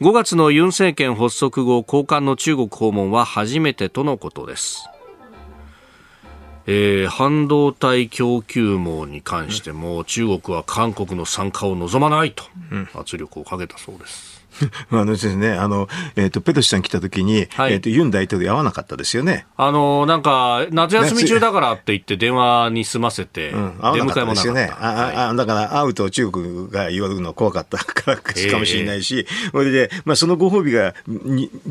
5月のユン政権発足後高官の中国訪問は初めてとのことですえー、半導体供給網に関しても、中国は韓国の参加を望まないと圧力をかけたそうです。あのですね、あの、えっ、ー、と、ペトシさん来た時に、はい、えっ、ー、と、ユン大統領会わなかったですよね。あの、なんか、夏休み中だからって言って電話に済ませて、うん、会わなかったですよね。あ、はい、あ、だから会うと中国が言われるの怖かった。からかもしれないし、それで、まあ、そのご褒美が、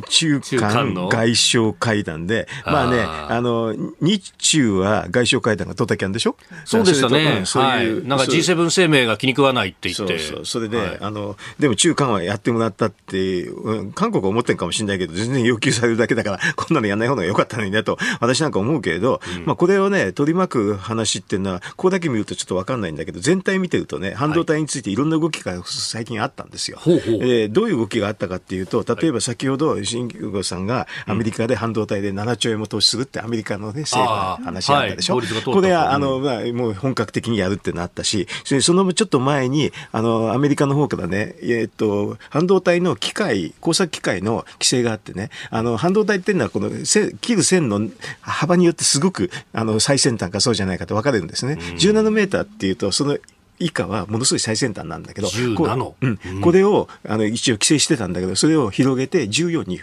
中韓外相会談で、まあね、あの、日中は外相会談がドタキャンでしょ？そうでしたね。うん、そういう、はい、なんか G7 声明が気に食わないって言って。そうそう。それで、はい、あの、でも中韓はやってもらったって、うん、韓国は思ってるかもしれないけど、全然要求されるだけだから、こんなのやんない方が良かったのにねと、私なんか思うけれど、うん、まあこれをね、取り巻く話っていうのは、ここだけ見るとちょっとわかんないんだけど、全体見てるとね、半導体についていろんな動きが最近あったんですよ。はい、えー、どういう動きがあったかっていうと、例えば先ほど、新郷さんがアメリカで半導体で7兆円も投資するってアメリカのね、政府の話あったでしょ？はい、これは、あの、まあ、もう本格的にやるってなったし、そのちょっと前に、あの、アメリカの方からね、えっ、と、半導体の機械、工作機械の規制があってね、あの、半導体っていうのは、この、切る線の幅によってすごく、あの、最先端かそうじゃないかと分かれるんですね。10ナノメーターっていうと、その以下はものすごい最先端なんだけど、こ,、うん、これをあの一応規制してたんだけど、それを広げて14に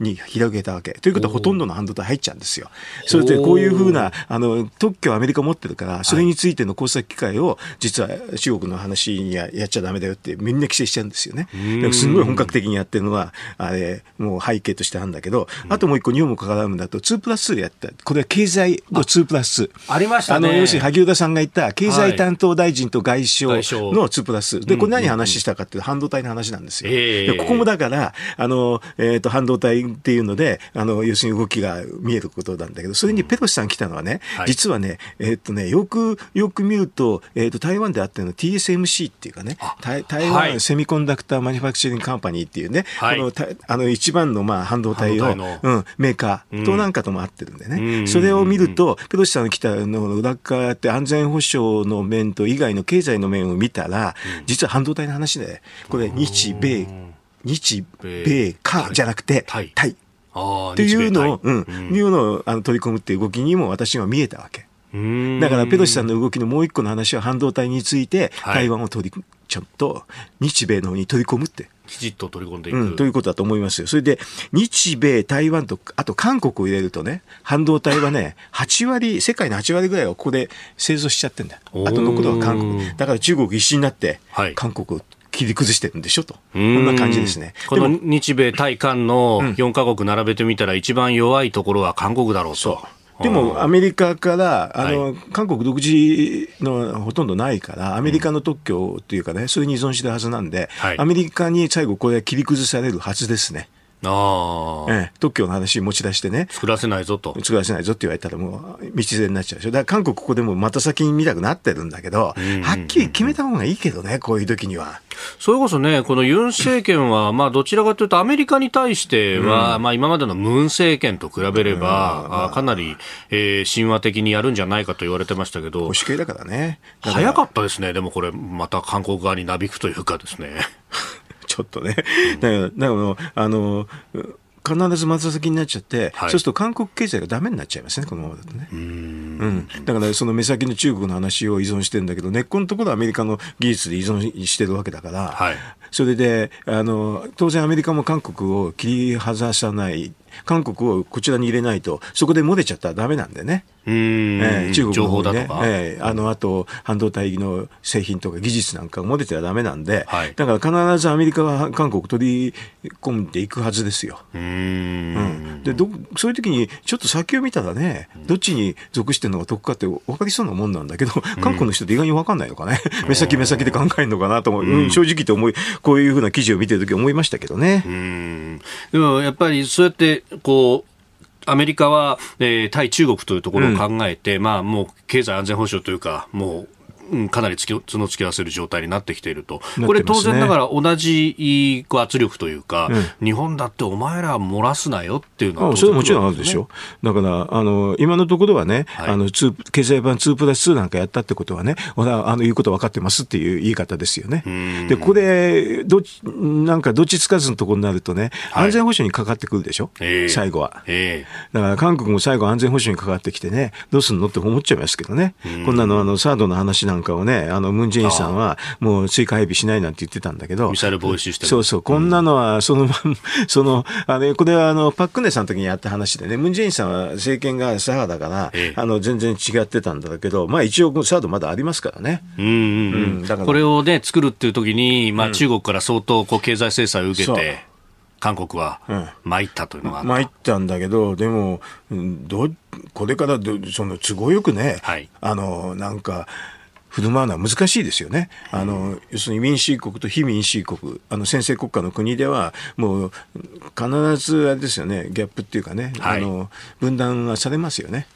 に広げたわけ。ということはほとんどの半導体入っちゃうんですよ。それでこういうふうなあの特許をアメリカ持ってるから、それについての工作機械を実は中国の話にややっちゃだめだよってみんな規制しちゃうんですよね。すごい本格的にやってるのは、あれ、もう背景としてあるんだけど、あともう一個日本も関わるんだと2プラス2やった。これは経済の2プラスありましたね。あの、要するに萩生田さんが言った経済担当大臣と外相の2プラス。で、これ何話したかっていうと半導体の話なんですよ。でここもだから、あの、えっ、ー、と、半導体っていうので、あの、要するに動きが見えることなんだけど、それにペロシさん来たのはね、うん、実はね、えー、っとね、よく、よく見ると、えー、っと、台湾であっての TSMC っていうかね、台湾セミコンダクターマニファクチャリングカンパニーっていうね、はい、このあの一番のまあ半導体を、うん、メーカーとなんかとも合ってるんでね、うん、それを見ると、ペロシさんが来たの裏側って安全保障の面と以外の経済の面を見たら、実は半導体の話で、これ日米、日米韓じゃなくて、タイ。っていうのを、うん、いうのをあの取り込むっていう動きにも私は見えたわけ。だからペロシさんの動きのもう一個の話は半導体について台湾を取り、ちょっと日米の方に取り込むって。きちっと取り込んでいく、うん、ということだと思いますよ。それで、日米、台湾と、あと韓国を入れるとね、半導体はね、8割、世界の8割ぐらいはここで製造しちゃってんだよ。あと残るは韓国。だから中国一心になって、韓国を切り崩してるんでしょと。こんな感じですね。この日米対韓の4か国並べてみたら、一番弱いところは韓国だろうと。でもアメリカからあの、はい、韓国独自のほとんどないから、アメリカの特許というかね、それに依存してるはずなんで、はい、アメリカに最後、これ切り崩されるはずですね。あええ、特許の話持ち出してね。作らせないぞと。作らせないぞって言われたらもう道連れになっちゃうでしょ。だから韓国ここでもまた先に見たくなってるんだけど、はっきり決めた方がいいけどね、こういう時には。それこそね、このユン政権は、まあどちらかというとアメリカに対しては、うん、まあ今までのムン政権と比べれば、うん、かなり、えー、神話的にやるんじゃないかと言われてましたけど。保守系だからね。早かったですね。でもこれ、また韓国側になびくというかですね。ちょっとね。だから、だからあの、必ず松先になっちゃって、はい、そうすると韓国経済がダメになっちゃいますね、このままだとね。うん,、だからその目先の中国の話を依存してるんだけど、根っこのところはアメリカの技術で依存してるわけだから、はい、それであの当然アメリカも韓国を切り外さない、韓国をこちらに入れないと、そこで漏れちゃったらだめなんでね。えー、中国の、ね、えー、あのあと半導体の製品とか技術なんかが漏れてはだめなんで、はい、だから必ずアメリカは韓国取り込んでいくはずですよ。うん、でどそういう時にちょっと先を見たらね、どっちに属してるのが得かって分かりそうなもんなんだけど、韓国の人って意外に分かんないのかね、目先目先で考えるのかなと思う、うん、正直と思い、こういうふうな記事を見てる時思いましたけどね。でもやっぱりそうやってこうアメリカは、えー、対中国というところを考えて、うん、まあもう経済安全保障というか、もううん、かなりつき角突き合わせる状態になってきていると、ね、これ、当然ながら同じ圧力というか、うん、日本だってお前ら漏らすなよっていうのは、ね、それはもちろんあるでしょ、だからあの今のところはね、はい、あの経済版2プラス2なんかやったってことはね、俺はあの言うこと分かってますっていう言い方ですよね。で、これどっち、なんかどっちつかずのところになるとね、安全保障にかかってくるでしょ、はい、最後は、えー。だから韓国も最後、安全保障にかかってきてね、どうすんのって思っちゃいますけどね、こんなのあのサードの話なんかをね、あのムン・ジェインさんはもう追加配備しないなんて言ってたんだけど、ミサイル防止してそうそう、こんなのはその、そのあれこれはあのパク・クネさんの時にやった話でね、ムン・ジェインさんは政権が左派だから、ええ、あの全然違ってたんだけど、まあ、一応、サードまだありますからね。うんうんうん。だから。これを、ね、作るっていう時に、まあ、中国から相当こう経済制裁を受けて。韓国は参ったというのが、うん、参ったんだけど、でも、どこれからその都合よくね、はい、あのなんか、振る舞うのは難しいですよね。あの、要するに民主主義国と非民主主義国、あの、先制国家の国では、もう、必ずあれですよね、ギャップっていうかね、はい、あの、分断はされますよね。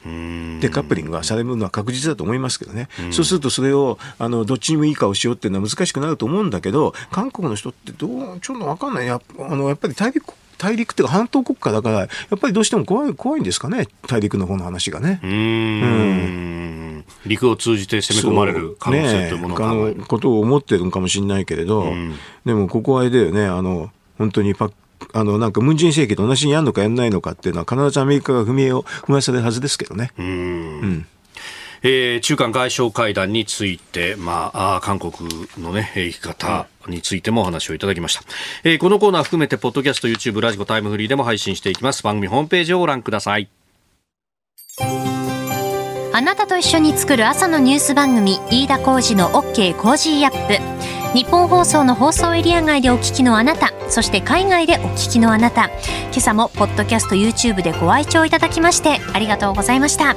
デカップリングはされるのは確実だと思いますけどね。そうするとそれを、あの、どっちにもいい顔しようっていうのは難しくなると思うんだけど、韓国の人ってどう、ちょっとわかんない。やあの、やっぱり大陸大陸っていうか半島国家だから、やっぱりどうしても怖い怖いんですかね、大陸の方の話がね。うんうん。陸を通じて攻め込まれる可能性というものが、ね、ことを思ってるのかもしれないけれど、でもここはあれだよね、あの本当にパあのなんかムン・ジェイン政権と同じにやるのかやらないのかっていうのは、必ずアメリカが踏み絵を踏まされるはずですけどね。うん。うんえー、中韓外相会談について、まあ、あ韓国のね、生き方についてもお話をいただきました。えー、このコーナー含めて、ポッドキャスト、YouTube、 radiko、タイムフリーでも配信していきます。番組ホームページをご覧ください。あなたと一緒に作る朝のニュース番組、飯田浩司の OK Cozy Up。ニッポン放送の放送エリア外でお聞きのあなた、そして海外でお聞きのあなた、今朝もポッドキャスト YouTube でご愛聴いただきましてありがとうございました。